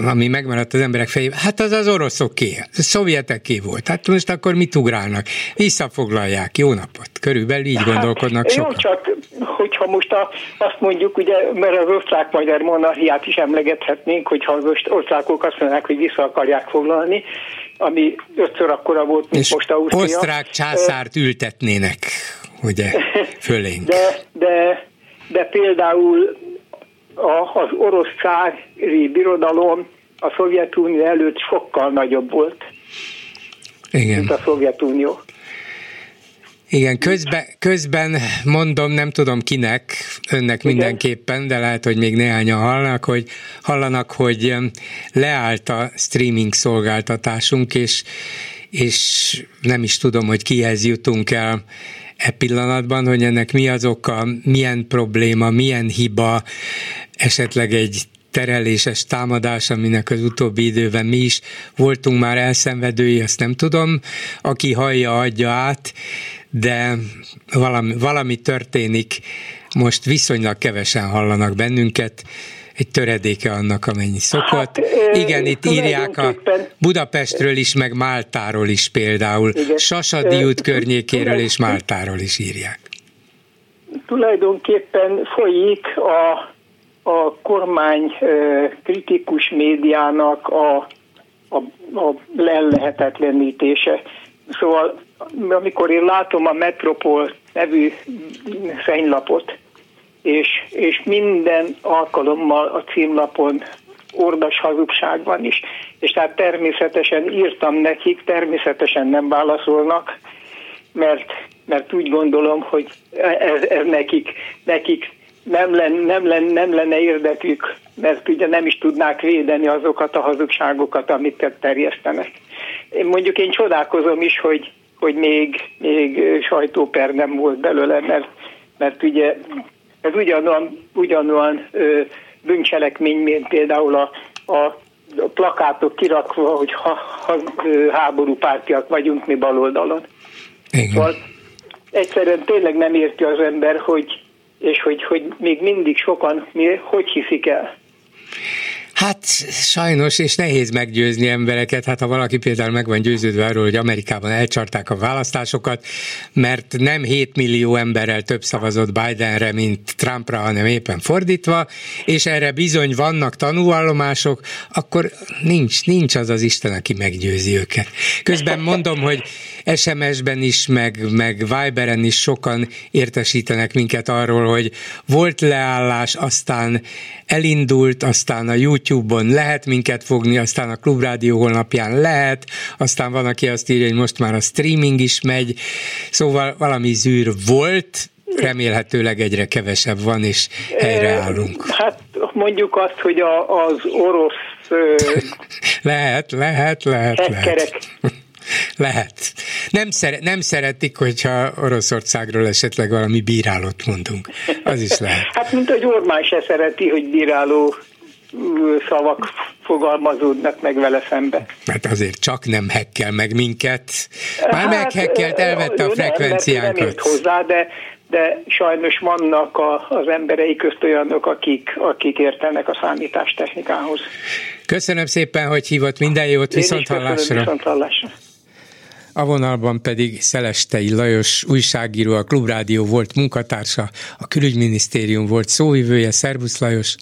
ami megmaradt az emberek fejében, hát az az oroszoké, a szovjeteké volt. Hát most akkor mit ugrálnak? Visszafoglalják, jó napot. Körülbelül így hát, gondolkodnak sokan. Jó, csak hogyha most a, azt mondjuk, ugye, mert az osztrák-magyar monarchiát is emlegethetnénk, hogyha az osztrákok azt mondják, hogy vissza akarják foglalni, ami ötször akkora volt, mint és most Ausztria. osztrák császárt ültetnének ugye, fölénk. De, de, de például a, az orosz cári birodalom a Szovjetunió előtt sokkal nagyobb volt, Igen. mint a Szovjetunió. Igen, közben, közben mondom, nem tudom kinek, önnek Igen. mindenképpen, de lehet, hogy még néhányan hallanak, hogy, hallanak, hogy leállt a streaming szolgáltatásunk, és, és nem is tudom, hogy kihez jutunk el e pillanatban, hogy ennek mi az oka, milyen probléma, milyen hiba, esetleg egy tereléses támadás, aminek az utóbbi időben mi is voltunk már elszenvedői, azt nem tudom, aki hallja, adja át, de valami, valami történik, most viszonylag kevesen hallanak bennünket, egy töredéke annak, amennyi szokott. Hát, Igen, itt írják a Budapestről is, meg Máltáról is például. Igen. Sasadi út környékéről és Máltáról is írják. Tulajdonképpen folyik a, a kormány kritikus médiának a, a, a lellehetetlenítése. Szóval amikor én látom a Metropol nevű fénylapot, és, és minden alkalommal a címlapon ordas hazugság van is. És tehát természetesen írtam nekik, természetesen nem válaszolnak, mert, mert úgy gondolom, hogy ez, ez nekik, nekik nem, lenne, nem, lenne, nem lenne érdekük, mert ugye nem is tudnák védeni azokat a hazugságokat, amit terjesztenek. Én mondjuk én csodálkozom is, hogy, hogy még, még sajtóper nem volt belőle, mert, mert ugye ez ugyanolyan, ugyanolyan ö, bűncselekmény, mint például a, a plakátok kirakva, hogy ha, ha, háború pártiak vagyunk mi baloldalon. Igen. Szóval egyszerűen tényleg nem érti az ember, hogy és hogy, hogy még mindig sokan mi, hogy hiszik el. Hát sajnos, és nehéz meggyőzni embereket, hát ha valaki például meg van győződve arról, hogy Amerikában elcsarták a választásokat, mert nem 7 millió emberrel több szavazott Bidenre, mint Trumpra, hanem éppen fordítva, és erre bizony vannak tanúvallomások, akkor nincs, nincs az az Isten, aki meggyőzi őket. Közben mondom, hogy SMS-ben is, meg, meg Viberen is sokan értesítenek minket arról, hogy volt leállás, aztán elindult, aztán a YouTube-on lehet minket fogni, aztán a Klubrádió honlapján lehet, aztán van, aki azt írja, hogy most már a streaming is megy, szóval valami zűr volt, remélhetőleg egyre kevesebb van, és helyreállunk. Hát mondjuk azt, hogy a, az orosz... lehet, lehet, lehet, lehet. Lehet. Nem, szere, nem szeretik, hogyha Oroszországról esetleg valami bírálót mondunk. Az is lehet. hát, mint hogy Orbán se szereti, hogy bíráló szavak fogalmazódnak meg vele szembe. Hát azért csak nem hekkel meg minket. Már hát, meghekkelt, elvette a frekvenciánkat. Nem, nem hozzá, de, de sajnos vannak a, az emberei közt olyanok, akik, akik értenek a számítástechnikához. Köszönöm szépen, hogy hívott minden jót, viszont hallásra. Viszont hallásra. A vonalban pedig Szelestei Lajos újságíró, a Klubrádió volt munkatársa, a Külügyminisztérium volt szóvivője. Szervusz Lajos!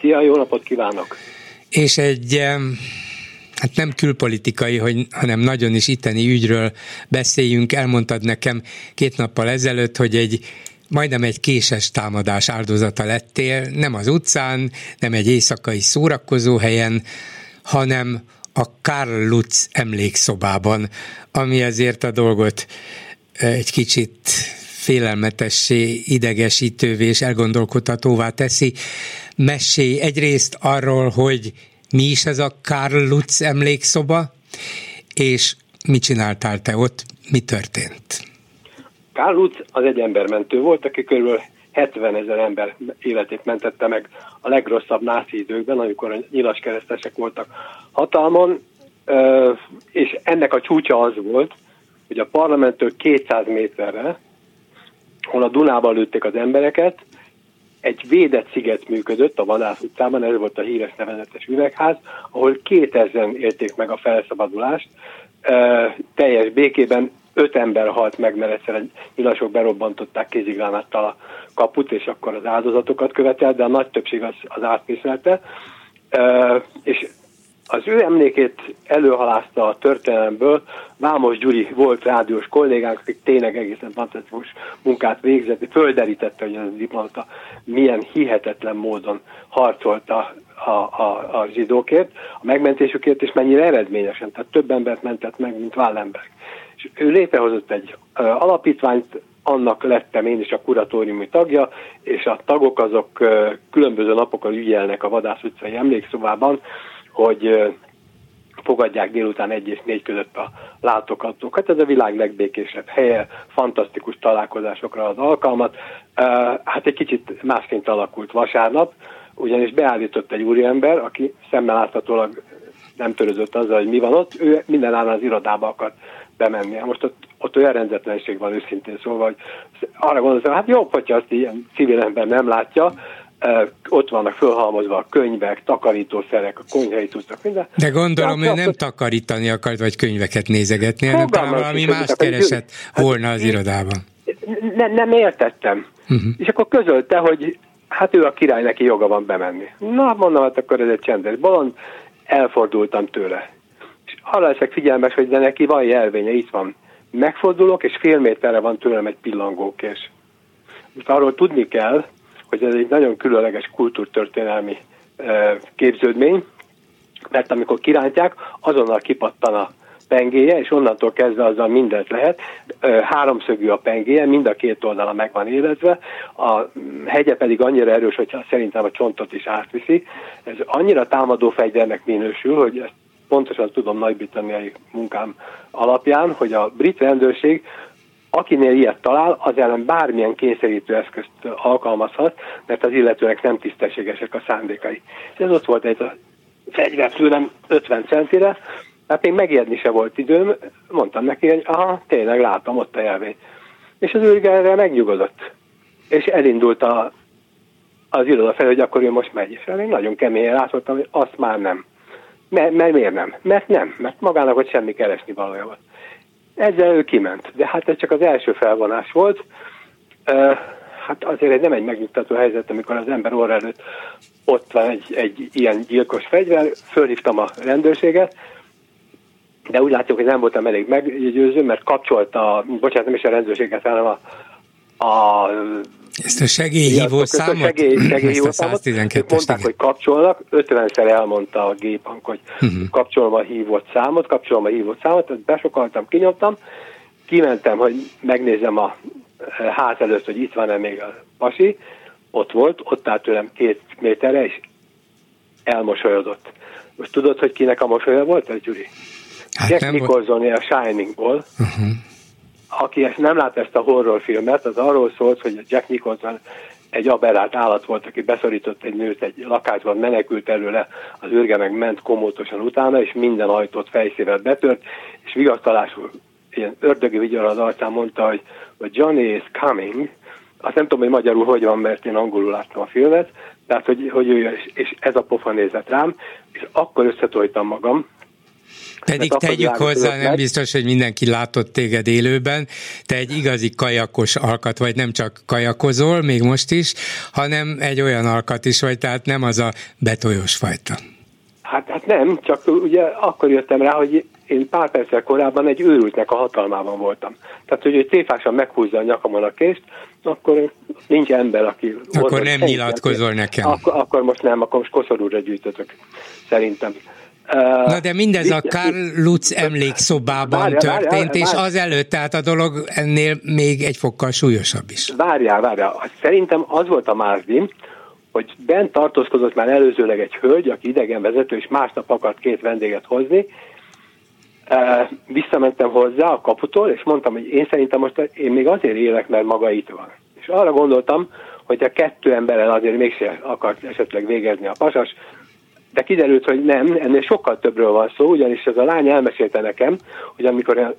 Szia, jó napot kívánok! És egy hát nem külpolitikai, hogy, hanem nagyon is itteni ügyről beszéljünk. Elmondtad nekem két nappal ezelőtt, hogy egy majdnem egy késes támadás áldozata lettél, nem az utcán, nem egy éjszakai helyen, hanem a Karl Lutz emlékszobában, ami azért a dolgot egy kicsit félelmetessé, idegesítővé és elgondolkodhatóvá teszi. Mesélj egyrészt arról, hogy mi is ez a Karl Lutz emlékszoba, és mit csináltál te ott, mi történt? Karl Lutz az egy embermentő volt, aki körülbelül 70 ezer ember életét mentette meg a legrosszabb náci időkben, amikor a nyilas keresztesek voltak hatalmon, és ennek a csúcsa az volt, hogy a parlamenttől 200 méterre, ahol a Dunában lőtték az embereket, egy védett sziget működött a Vadász utcában, ez volt a híres nevezetes üvegház, ahol 2000 élték meg a felszabadulást, teljes békében öt ember halt meg, mert egyszer egy nyilasok berobbantották kézigránáttal a kaput, és akkor az áldozatokat követelt, de a nagy többség az, az átmészelte. És az ő emlékét előhalázta a történelemből Vámos Gyuri volt rádiós kollégánk, aki tényleg egészen fantasztikus munkát végzett, földerítette, hogy ez a diplomata milyen hihetetlen módon harcolt a, a, a, a zsidókért, a megmentésükért, és mennyire eredményesen, tehát több embert mentett meg, mint Wallenberg. És ő létrehozott egy alapítványt, annak lettem én is a kuratóriumi tagja, és a tagok azok különböző napokkal ügyelnek a Vadász utcai emlékszobában, hogy fogadják délután egy és négy között a látogatókat. Ez a világ legbékésebb helye, fantasztikus találkozásokra az alkalmat. Hát egy kicsit másként alakult vasárnap, ugyanis beállított egy úriember, aki szemmel láthatólag nem törözött azzal, hogy mi van ott, ő minden állán az irodába akart bemenni. Most ott, ott olyan rendetlenség van őszintén szóval, hogy arra gondoltam, hát jobb, hogyha azt ilyen civil ember nem látja, ott vannak fölhalmozva a könyvek, takarítószerek, a konyhai tudtak minden. De gondolom, ő nem takarítani akart, vagy könyveket nézegetni, hanem talán valami más keresett volna az irodában. Nem, nem értettem. Uh-huh. És akkor közölte, hogy hát ő a király, neki joga van bemenni. Na, mondom, hát akkor ez egy csendes bolond, elfordultam tőle. Arra leszek figyelmes, hogy de neki van jelvénye, itt van. Megfordulok, és fél méterre van tőlem egy pillangókés. Most arról tudni kell, hogy ez egy nagyon különleges kultúrtörténelmi képződmény, mert amikor kirántják, azonnal kipattan a pengéje, és onnantól kezdve azzal mindent lehet. Háromszögű a pengéje, mind a két oldala meg van élezve, a hegye pedig annyira erős, hogy szerintem a csontot is átviszi. Ez annyira támadó fegyvernek minősül, hogy ezt pontosan tudom nagy-britanniai munkám alapján, hogy a brit rendőrség akinél ilyet talál, az ellen bármilyen kényszerítő eszközt alkalmazhat, mert az illetőnek nem tisztességesek a szándékai. És ez ott volt egy a fegyver tőlem 50 centire, hát még megijedni se volt időm, mondtam neki, hogy aha, tényleg látom ott a jelvény. És az őrge erre megnyugodott. És elindult a, az iroda fel, hogy akkor ő most megy. És én nagyon keményen látottam, hogy azt már nem. Mert, mert miért nem? Mert nem, mert magának hogy semmi keresni valója volt. Ezzel ő kiment, de hát ez csak az első felvonás volt. Hát azért ez nem egy megnyugtató helyzet, amikor az ember orra előtt ott van egy, egy ilyen gyilkos fegyver, fölhívtam a rendőrséget, de úgy látjuk, hogy nem voltam elég meggyőző, mert kapcsolta, bocsánat, nem is a rendőrséget, hanem a, a ezt a segélyhívó számot? Segély, segélyhívó számot. Mondták, igen. hogy kapcsolnak, 50-szer elmondta a géphank, hogy uh-huh. kapcsolom a hívott számot, kapcsolom a hívott számot, ezt besokaltam, kinyomtam, kimentem, hogy megnézem a eh, ház előtt, hogy itt van-e még a pasi, ott volt, ott állt tőlem két méterre, és elmosolyodott. Most tudod, hogy kinek a mosolya volt ez, Gyuri? Hát Jack Nicholson a Shiningból, uh-huh. Aki ezt nem lát ezt a horrorfilmet, az arról szólt, hogy Jack Nicholson egy aberrált állat volt, aki beszorított egy nőt egy lakásban, menekült előle, az űrge meg ment komótosan utána, és minden ajtót fejszével betört, és vigasztalásul ilyen ördögi vigyar az arcán mondta, hogy Johnny is coming, azt nem tudom, hogy magyarul hogy van, mert én angolul láttam a filmet, tehát hogy, hogy ő, és ez a pofa nézett rám, és akkor összetoltam magam, pedig tegyük hozzá, nem biztos, hogy mindenki látott téged élőben. Te egy igazi kajakos alkat vagy, nem csak kajakozol, még most is, hanem egy olyan alkat is vagy, tehát nem az a betolyos fajta. Hát, hát nem, csak ugye akkor jöttem rá, hogy én pár perccel korábban egy őrültnek a hatalmában voltam. Tehát, hogy egy tréfásan meghúzza a nyakamon a kést, akkor nincs ember, aki... Akkor nem nyilatkozol nekem. Akkor, akkor most nem, akkor most koszorúra gyűjtötök, szerintem. Na de mindez a Karl Lutz emlékszobában várjál, történt, várjál, és várjál. az előtt, tehát a dolog ennél még egy fokkal súlyosabb is. Várjál, várjál. Szerintem az volt a másdim, hogy bent tartózkodott már előzőleg egy hölgy, aki idegen vezető, és másnap akart két vendéget hozni. Visszamentem hozzá a kaputól, és mondtam, hogy én szerintem most én még azért élek, mert maga itt van. És arra gondoltam, hogy a kettő emberrel azért mégsem akart esetleg végezni a pasas, de kiderült, hogy nem, ennél sokkal többről van szó, ugyanis ez a lány elmesélte nekem, hogy amikor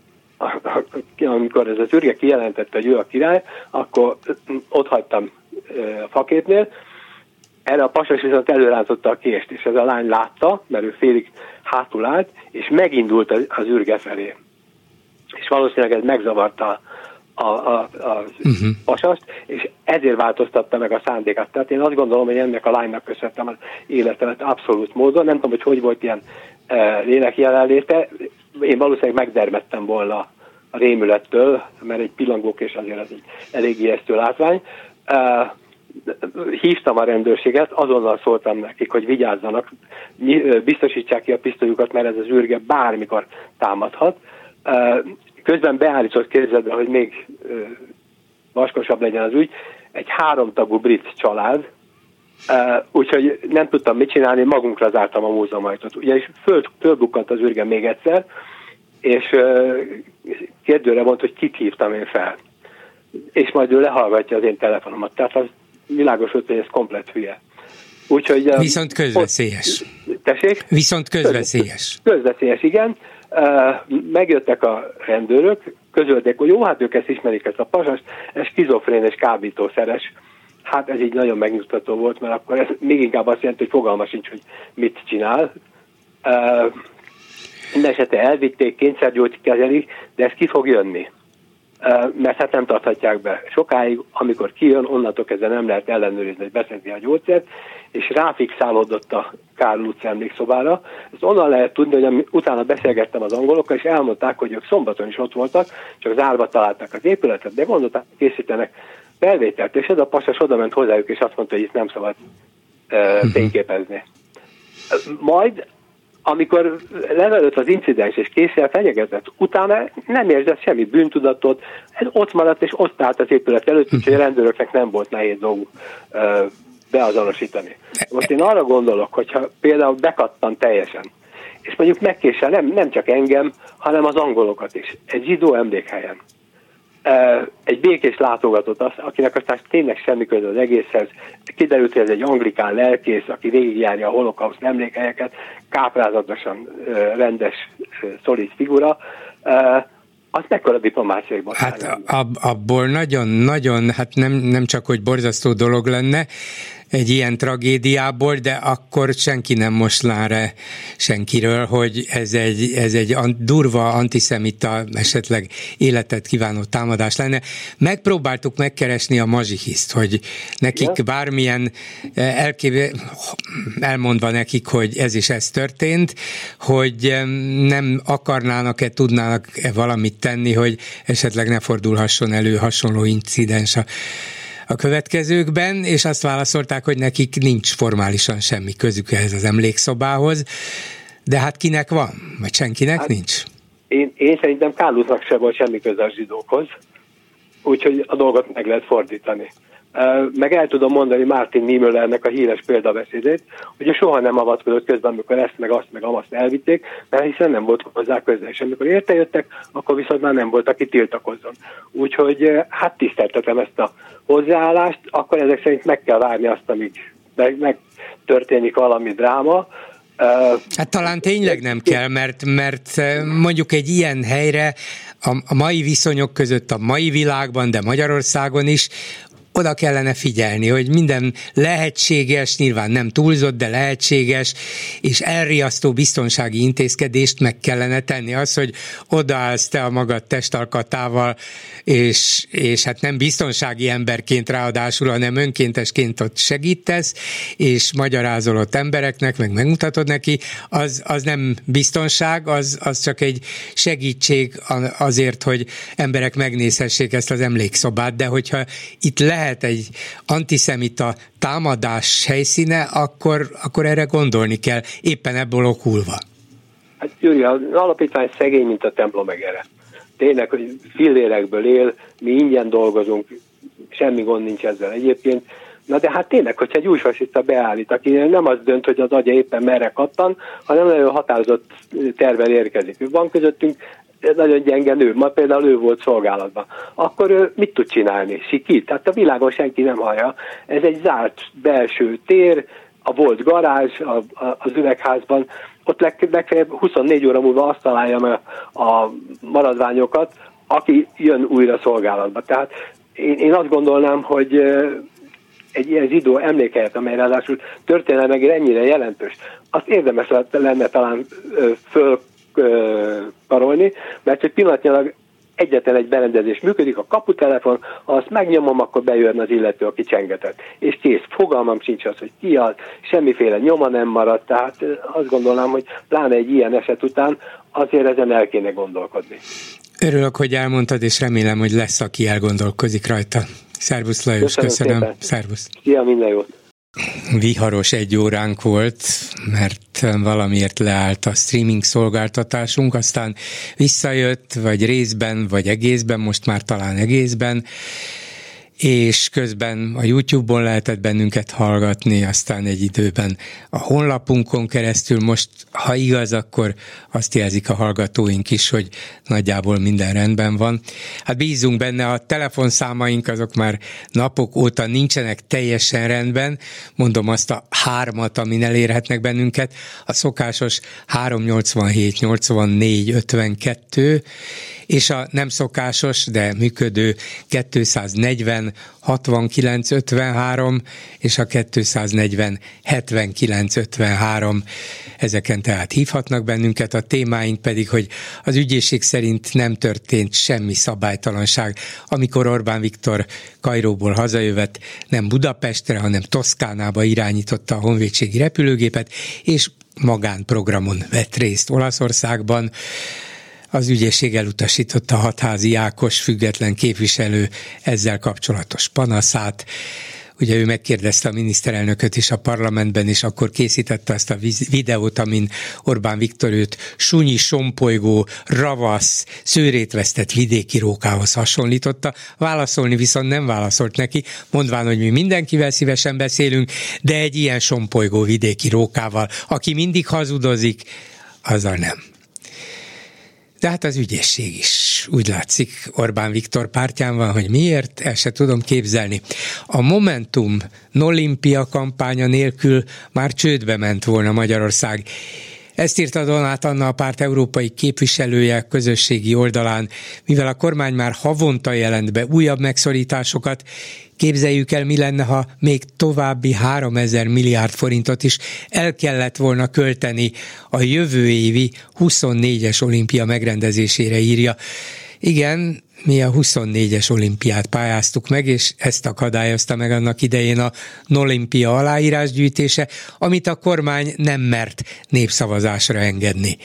amikor ez az ürge kijelentette, hogy ő a király, akkor ott hagytam a faképnél, erre a pasas viszont előrántotta a kést, és ez a lány látta, mert ő félig hátul állt, és megindult az, ürge felé. És valószínűleg ez megzavarta a, a, a uh-huh. pasast, és ezért változtatta meg a szándékát. Tehát én azt gondolom, hogy ennek a lánynak köszöntem az életemet abszolút módon. Nem tudom, hogy hogy volt ilyen e, lélek jelenléte. Én valószínűleg megdermettem volna a rémülettől, mert egy pillangók és azért ez egy elég ijesztő látvány. E, hívtam a rendőrséget, azonnal szóltam nekik, hogy vigyázzanak, biztosítsák ki a pisztolyukat, mert ez az űrge bármikor támadhat. Közben beállított képzetbe, hogy még vaskosabb legyen az ügy, egy háromtagú brit család, úgyhogy nem tudtam mit csinálni, magunkra zártam a múzeumajtót. Ugyanis föl, fölbukkant az űrge még egyszer, és kérdőre mondta, hogy kit hívtam én fel. És majd ő lehallgatja az én telefonomat. Tehát az világos volt, hogy ez komplet hülye. Úgyhogy, Viszont közveszélyes. Tessék? Viszont közveszélyes. Közveszélyes, igen. Megjöttek a rendőrök, közölték, hogy jó, hát ők ezt ismerik, ezt a pasast, ez skizofrén és kábítószeres. Hát ez így nagyon megnyugtató volt, mert akkor ez még inkább azt jelenti, hogy fogalma sincs, hogy mit csinál. Minden esetre elvitték, kényszergyógyt kezelik, de ez ki fog jönni mert hát nem tarthatják be. Sokáig, amikor kijön, onnantól kezdve nem lehet ellenőrizni, hogy beszedi a gyógyszert, és ráfixálódott a Kárl Lutz emlékszobára. Ezt onnan lehet tudni, hogy utána beszélgettem az angolokkal, és elmondták, hogy ők szombaton is ott voltak, csak zárva találták az épületet, de gondolták, készítenek felvételt, és ez a pasas oda ment hozzájuk, és azt mondta, hogy itt nem szabad uh, fényképezni. Majd amikor levelőtt az incidens és készsel fenyegetett, utána nem érzett semmi bűntudatot, ez ott maradt és ott állt az épület előtt, úgyhogy a rendőröknek nem volt nehéz dolguk beazonosítani. Most én arra gondolok, hogyha például bekattan teljesen, és mondjuk megkésel nem, nem csak engem, hanem az angolokat is, egy zsidó emlékhelyen, egy békés látogatót, akinek aztán tényleg semmi köze az egészhez, kiderült, hogy ez egy anglikán lelkész, aki végigjárja a holokauszt emlékhelyeket, káprázatosan rendes, szolid figura, az mekkora diplomáciai Hát ab, abból nagyon-nagyon, hát nem, nem csak, hogy borzasztó dolog lenne, egy ilyen tragédiából, de akkor senki nem moslá re senkiről, hogy ez egy, ez egy durva antiszemita, esetleg életet kívánó támadás lenne. Megpróbáltuk megkeresni a mazsihiszt, hogy nekik ja. bármilyen eh, elkéve, elmondva nekik, hogy ez is ez történt, hogy nem akarnának-e, tudnának-e valamit tenni, hogy esetleg ne fordulhasson elő hasonló incidens a a következőkben, és azt válaszolták, hogy nekik nincs formálisan semmi közük ehhez az emlékszobához, de hát kinek van? Vagy senkinek hát, nincs? Én, én szerintem Kálusznak se volt semmi köze a zsidókhoz, úgyhogy a dolgot meg lehet fordítani. Meg el tudom mondani Martin Niemöllernek a híres példabeszédét, hogy soha nem avatkozott közben, amikor ezt, meg azt, meg amazt elvitték, mert hiszen nem volt hozzá közel. És amikor értejöttek, akkor viszont már nem volt, aki tiltakozzon. Úgyhogy hát tiszteltetem ezt a hozzáállást, akkor ezek szerint meg kell várni azt, amíg meg, meg történik valami dráma, Hát talán tényleg nem kell, mert, mert mondjuk egy ilyen helyre a, a mai viszonyok között, a mai világban, de Magyarországon is oda kellene figyelni, hogy minden lehetséges, nyilván nem túlzott, de lehetséges, és elriasztó biztonsági intézkedést meg kellene tenni. Az, hogy odaállsz te a magad testalkatával, és, és hát nem biztonsági emberként ráadásul, hanem önkéntesként ott segítesz, és magyarázol ott embereknek, meg megmutatod neki, az, az nem biztonság, az, az csak egy segítség azért, hogy emberek megnézhessék ezt az emlékszobát, de hogyha itt lehet lehet egy antiszemita támadás helyszíne, akkor, akkor erre gondolni kell, éppen ebből okulva. Hát Gyuri, az alapítvány szegény, mint a templom megere. Tényleg, hogy fillérekből él, mi ingyen dolgozunk, semmi gond nincs ezzel egyébként. Na de hát tényleg, hogyha egy új fasiszta beállít, aki nem az dönt, hogy az agya éppen merre kattan, hanem nagyon határozott tervel érkezik. Van közöttünk nagyon gyenge nő, ma például ő volt szolgálatban, akkor ő mit tud csinálni? Sikít? Tehát a világon senki nem hallja. Ez egy zárt belső tér, a volt garázs a, a, az üvegházban, ott legfeljebb 24 óra múlva azt találja meg a maradványokat, aki jön újra szolgálatba. Tehát én, én azt gondolnám, hogy egy ilyen zsidó emlékhelyet, amely ráadásul történelmileg ennyire jelentős, azt érdemes lenne talán föl karolni, mert hogy pillanatnyilag egyetlen egy berendezés működik, a kaputelefon, ha azt megnyomom, akkor bejön az illető, aki csengetett. És kész, fogalmam sincs az, hogy ki az, semmiféle nyoma nem maradt, tehát azt gondolom, hogy pláne egy ilyen eset után azért ezen el kéne gondolkodni. Örülök, hogy elmondtad, és remélem, hogy lesz, aki elgondolkozik rajta. Szervusz Lajos, köszönöm. köszönöm. Szervusz. Szia, minden jót. Viharos egy óránk volt, mert valamiért leállt a streaming szolgáltatásunk, aztán visszajött, vagy részben, vagy egészben, most már talán egészben, és közben a YouTube-on lehetett bennünket hallgatni, aztán egy időben a honlapunkon keresztül. Most, ha igaz, akkor azt jelzik a hallgatóink is, hogy nagyjából minden rendben van. Hát bízunk benne, a telefonszámaink azok már napok óta nincsenek teljesen rendben, mondom azt a hármat, amin elérhetnek bennünket, a szokásos 387 84 52, és a nem szokásos, de működő 240 69 53 és a 240 79 53. Ezeken tehát hívhatnak bennünket, a témáink pedig, hogy az ügyészség szerint nem történt semmi szabálytalanság, amikor Orbán Viktor Kajróból hazajövet, nem Budapestre, hanem Toszkánába irányította a honvédségi repülőgépet, és magánprogramon vett részt Olaszországban az ügyészség elutasította hatházi Ákos független képviselő ezzel kapcsolatos panaszát. Ugye ő megkérdezte a miniszterelnököt is a parlamentben, és akkor készítette azt a videót, amin Orbán Viktor őt sunyi, sompolygó, ravasz, szőrét vesztett vidéki rókához hasonlította. Válaszolni viszont nem válaszolt neki, mondván, hogy mi mindenkivel szívesen beszélünk, de egy ilyen sompolygó vidéki rókával, aki mindig hazudozik, azzal nem. De hát az ügyészség is úgy látszik Orbán Viktor pártján van, hogy miért, el se tudom képzelni. A Momentum Nolimpia kampánya nélkül már csődbe ment volna Magyarország. Ezt írta Donát Anna a párt európai képviselője közösségi oldalán, mivel a kormány már havonta jelent be újabb megszorításokat, Képzeljük el, mi lenne, ha még további 3000 milliárd forintot is el kellett volna költeni a jövő évi 24-es olimpia megrendezésére írja. Igen, mi a 24-es olimpiát pályáztuk meg, és ezt akadályozta meg annak idején a Nolimpia aláírásgyűjtése, amit a kormány nem mert népszavazásra engedni.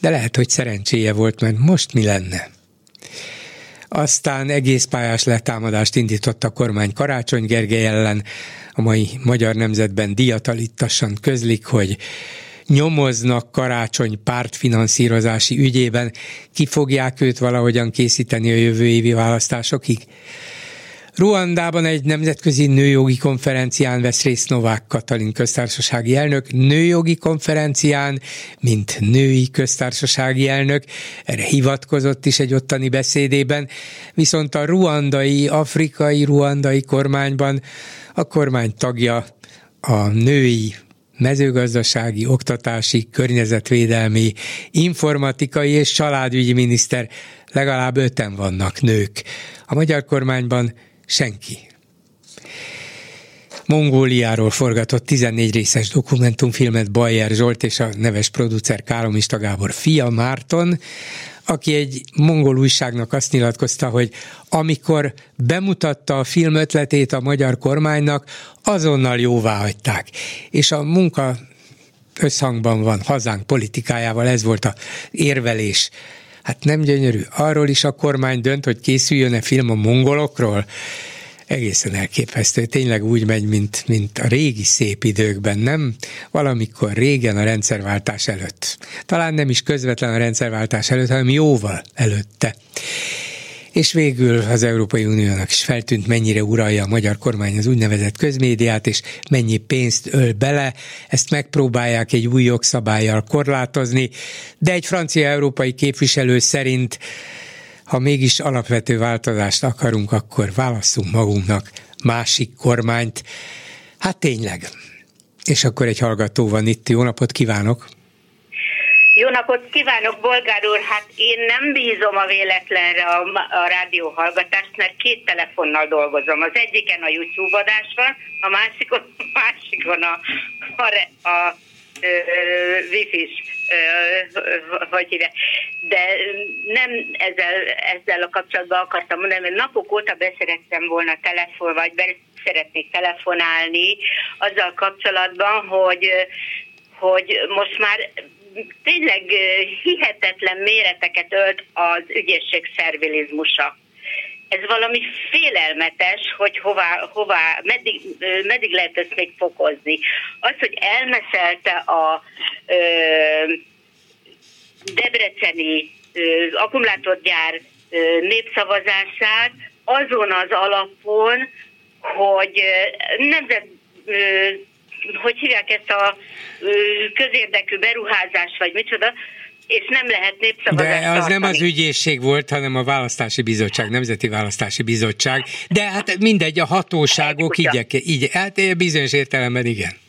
De lehet, hogy szerencséje volt, mert most mi lenne? Aztán egész pályás letámadást indított a kormány Karácsony Gergely ellen. A mai Magyar Nemzetben diatalítassan közlik, hogy nyomoznak karácsony pártfinanszírozási ügyében, ki fogják őt valahogyan készíteni a jövő évi választásokig? Ruandában egy nemzetközi nőjogi konferencián vesz részt Novák Katalin köztársasági elnök, nőjogi konferencián, mint női köztársasági elnök, erre hivatkozott is egy ottani beszédében, viszont a ruandai, afrikai ruandai kormányban a kormány tagja a női mezőgazdasági, oktatási, környezetvédelmi, informatikai és családügyi miniszter, legalább öten vannak nők. A magyar kormányban senki. Mongóliáról forgatott 14 részes dokumentumfilmet Bayer Zsolt és a neves producer Kálomista Gábor fia Márton, aki egy mongol újságnak azt nyilatkozta, hogy amikor bemutatta a film ötletét a magyar kormánynak, azonnal jóvá hagyták. És a munka összhangban van hazánk politikájával, ez volt a érvelés. Hát nem gyönyörű. Arról is a kormány dönt, hogy készüljön-e film a mongolokról egészen elképesztő. Tényleg úgy megy, mint, mint a régi szép időkben, nem? Valamikor régen a rendszerváltás előtt. Talán nem is közvetlen a rendszerváltás előtt, hanem jóval előtte. És végül az Európai Uniónak is feltűnt, mennyire uralja a magyar kormány az úgynevezett közmédiát, és mennyi pénzt öl bele. Ezt megpróbálják egy új jogszabályjal korlátozni, de egy francia európai képviselő szerint ha mégis alapvető változást akarunk, akkor válasszunk magunknak másik kormányt. Hát tényleg. És akkor egy hallgató van itt. Jó napot kívánok! Jó napot kívánok, Bolgár úr! Hát én nem bízom a véletlenre a, a rádió hallgatást, mert két telefonnal dolgozom. Az egyiken a YouTube adás van, a másikon, a másikon a, a, a, a wifi-s, hívják. De nem ezzel, ezzel a kapcsolatban akartam mondani, mert napok óta beszerettem volna telefon, vagy szeretnék telefonálni azzal kapcsolatban, hogy hogy most már tényleg hihetetlen méreteket ölt az ügyészség szervilizmusa ez valami félelmetes, hogy hová, hová meddig, meddig lehet ezt még fokozni. Az, hogy elmeszelte a ö, debreceni ö, akkumulátorgyár ö, népszavazását azon az alapon, hogy nemzet, hogy hívják ezt a közérdekű beruházás, vagy micsoda, és nem lehet népszavazást De az tartani. nem az ügyészség volt, hanem a választási bizottság, Nemzeti Választási Bizottság. De hát mindegy, a hatóságok így, így, hát bizonyos értelemben igen.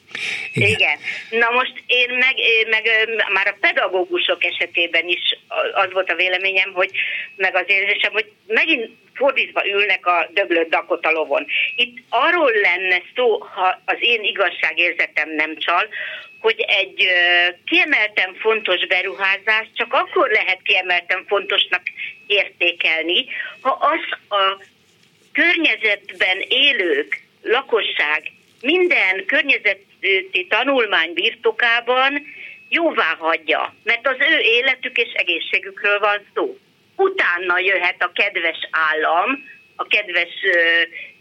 Igen. Igen. Na most én meg, meg már a pedagógusok esetében is az volt a véleményem, hogy meg az érzésem, hogy megint fordítva ülnek a döglött Dakota lovon. Itt arról lenne szó, ha az én igazságérzetem nem csal, hogy egy kiemelten fontos beruházás csak akkor lehet kiemelten fontosnak értékelni, ha az a környezetben élők, lakosság minden környezeti tanulmány birtokában jóvá hagyja, mert az ő életük és egészségükről van szó. Utána jöhet a kedves állam, a kedves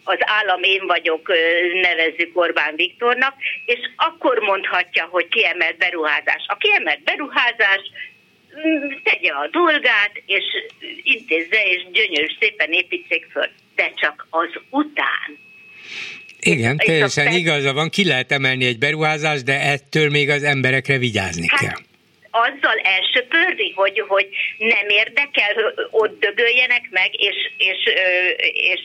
az állam én vagyok, nevezzük Orbán Viktornak, és akkor mondhatja, hogy kiemelt beruházás. A kiemelt beruházás mm, tegye a dolgát, és intézze, és gyönyörű szépen építsék föl. De csak az után. Igen, teljesen igaza van, ki lehet emelni egy beruházást, de ettől még az emberekre vigyázni hát, kell. azzal elsöpörni, hogy, hogy nem érdekel, ott dögöljenek meg, és, és, és, és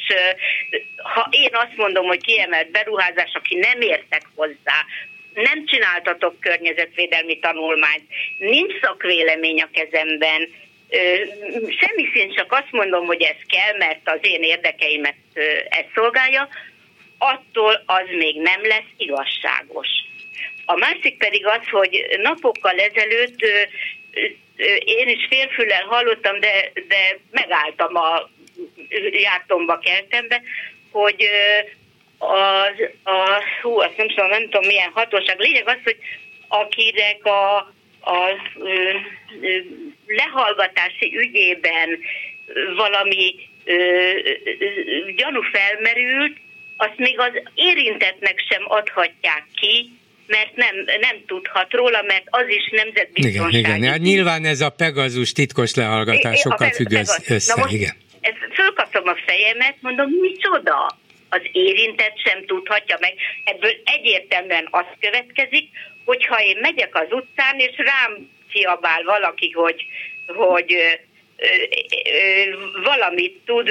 ha én azt mondom, hogy kiemelt beruházás, aki nem értek hozzá, nem csináltatok környezetvédelmi tanulmányt, nincs szakvélemény a kezemben, semmi szint csak azt mondom, hogy ez kell, mert az én érdekeimet ez szolgálja, attól az még nem lesz igazságos. A másik pedig az, hogy napokkal ezelőtt én is félfüllel hallottam, de, de megálltam a jártomba, keltembe, hogy az, a, hú, azt nem tudom, nem tudom milyen hatóság. Lényeg az, hogy akinek a, a lehallgatási ügyében valami ö, gyanú felmerült, azt még az érintetnek sem adhatják ki, mert nem, nem tudhat róla, mert az is nemzetbiztonsági. Igen, igen. Hát nyilván ez a Pegazus titkos lehallgatásokkal függ össze, Na most igen. Ez, fölkaptam a fejemet, mondom, micsoda? Az érintett sem tudhatja meg. Ebből egyértelműen az következik, hogyha én megyek az utcán, és rám kiabál valaki, hogy, hogy valamit tud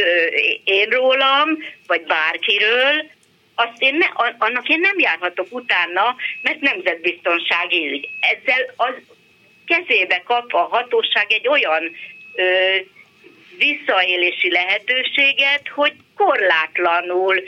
én rólam, vagy bárkiről, azt én ne, annak én nem járhatok utána, mert nemzetbiztonsági ügy. Ezzel az kezébe kap a hatóság egy olyan ö, visszaélési lehetőséget, hogy korlátlanul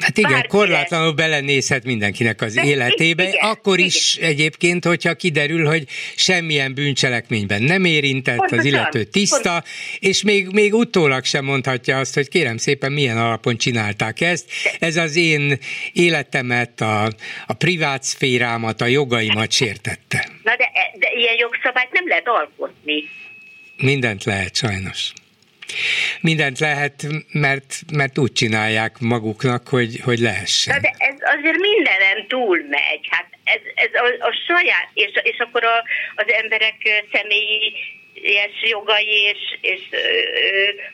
Hát igen, Bárki korlátlanul belenézhet mindenkinek az életébe, igen, akkor igen. is egyébként, hogyha kiderül, hogy semmilyen bűncselekményben nem érintett, Pontosan. az illető tiszta, Pont. és még, még utólag sem mondhatja azt, hogy kérem szépen, milyen alapon csinálták ezt. Ez az én életemet, a, a privát szférámat, a jogaimat sértette. Na de, de ilyen jogszabályt nem lehet alkotni. Mindent lehet, sajnos mindent lehet, mert, mert úgy csinálják maguknak, hogy, hogy lehessen. De ez azért mindenen túl megy. Hát ez, ez a, a saját, és, és akkor a, az emberek személyi ilyes jogai és, és ö,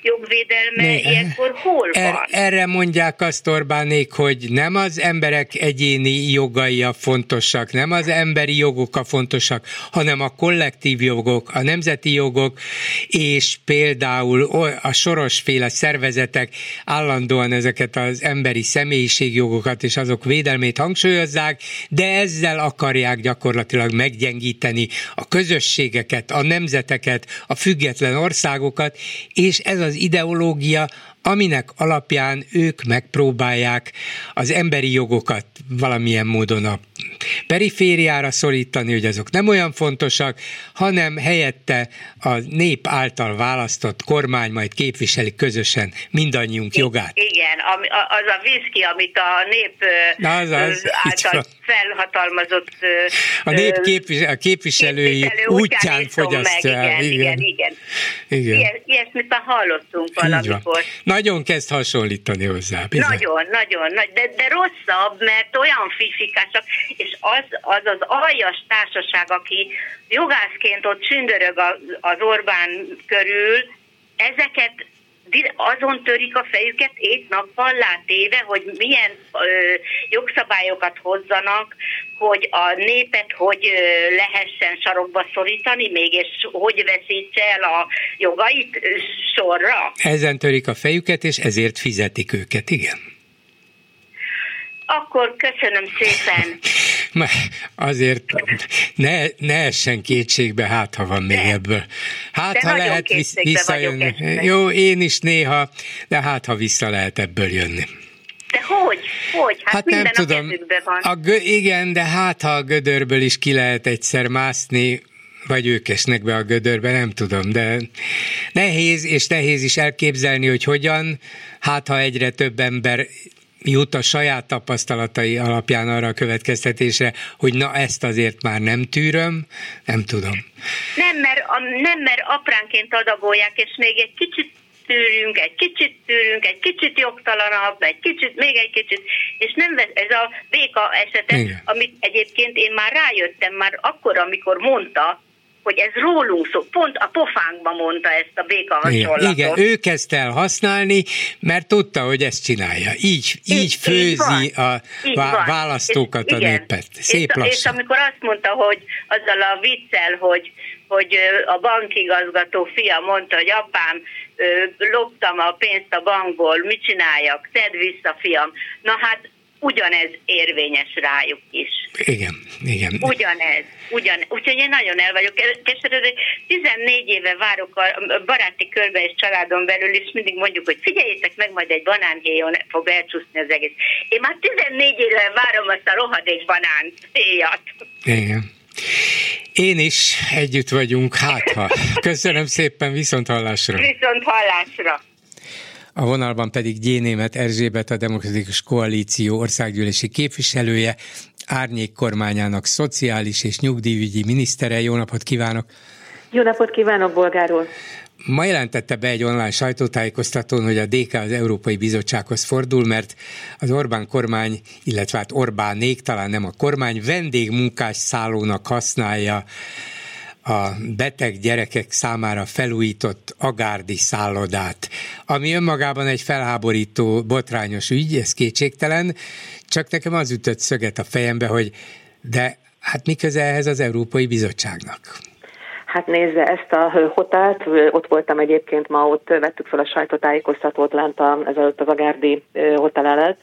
jogvédelme ne, ilyenkor hol er, van? Erre mondják azt Orbánék, hogy nem az emberek egyéni jogai a fontosak, nem az emberi jogok a fontosak, hanem a kollektív jogok, a nemzeti jogok, és például a sorosféle szervezetek állandóan ezeket az emberi személyiségjogokat és azok védelmét hangsúlyozzák, de ezzel akarják gyakorlatilag meggyengíteni a közösségeket, a nemzeteket, a független országokat, és ez az ideológia aminek alapján ők megpróbálják az emberi jogokat valamilyen módon a perifériára szorítani, hogy azok nem olyan fontosak, hanem helyette a nép által választott kormány majd képviseli közösen mindannyiunk jogát. Igen, az a viszki, amit a nép Na, az az, által felhatalmazott a nép képvisel, a képviselői képviselő útján fogyasztja. Meg, igen, igen, igen. igen. igen. Ilyesmit már hallottunk valamikor. Nagyon kezd hasonlítani hozzá. Bizony. Nagyon, nagyon, de, de rosszabb, mert olyan fifikásak, és az az, az aljas társaság, aki jogászként ott csündörög az Orbán körül, ezeket azon törik a fejüket ét nappal látéve, hogy milyen ö, jogszabályokat hozzanak, hogy a népet hogy ö, lehessen sarokba szorítani még, és hogy veszítse el a jogait sorra. Ezen törik a fejüket, és ezért fizetik őket, igen. Akkor köszönöm szépen. Azért ne, ne essen kétségbe, hát ha van még de. ebből. Hát de ha lehet visszajönni. Jó, én is néha, de hát ha vissza lehet ebből jönni. De hogy? Hogy? Hát, hát minden nem tudom. A van. A gö- igen, de hát ha a gödörből is ki lehet egyszer mászni, vagy ők esnek be a gödörbe, nem tudom, de nehéz, és nehéz is elképzelni, hogy hogyan, hát ha egyre több ember jut a saját tapasztalatai alapján arra a következtetésre, hogy na ezt azért már nem tűröm, nem tudom. Nem, mert, nem, mert apránként adagolják, és még egy kicsit tűrünk, egy kicsit tűrünk, egy kicsit jogtalanabb, egy kicsit, még egy kicsit, és nem vesz, ez a béka esete, Igen. amit egyébként én már rájöttem már akkor, amikor mondta, hogy ez rólunk szó. Pont a pofánkba mondta ezt a béka hasonlatot. Igen, ő kezdte el használni, mert tudta, hogy ezt csinálja. Így, így, így főzi így a így választókat és, a igen. népet. Szép és, és amikor azt mondta, hogy azzal a viccel, hogy, hogy a bankigazgató fia mondta, hogy apám, loptam a pénzt a bankból, mit csináljak, tedd vissza, fiam. Na hát ugyanez érvényes rájuk is. Igen, igen. Ugyanez, ugyan, úgyhogy én nagyon el vagyok keseredve. 14 éve várok a baráti körbe és családon belül, és mindig mondjuk, hogy figyeljétek meg, majd egy banánhéjon fog elcsúszni az egész. Én már 14 éve várom azt a rohadék banán héjat. Igen. Én is együtt vagyunk, hát ha. Köszönöm szépen, viszont hallásra. Viszont hallásra. A vonalban pedig Gyénémet Erzsébet, a Demokratikus Koalíció országgyűlési képviselője, árnyék kormányának szociális és nyugdíjügyi minisztere. Jó napot kívánok! Jó napot kívánok, bolgáról! Ma jelentette be egy online sajtótájékoztatón, hogy a DK az Európai Bizottsághoz fordul, mert az Orbán kormány, illetve hát Orbánék, talán nem a kormány, vendégmunkás szállónak használja a beteg gyerekek számára felújított agárdi szállodát, ami önmagában egy felháborító, botrányos ügy, ez kétségtelen, csak nekem az ütött szöget a fejembe, hogy de hát mi köze ehhez az Európai Bizottságnak? Hát nézze, ezt a hotelt, ott voltam egyébként ma, ott vettük fel a sajtótájékoztatót lent a, ezelőtt az Agárdi hotel előtt,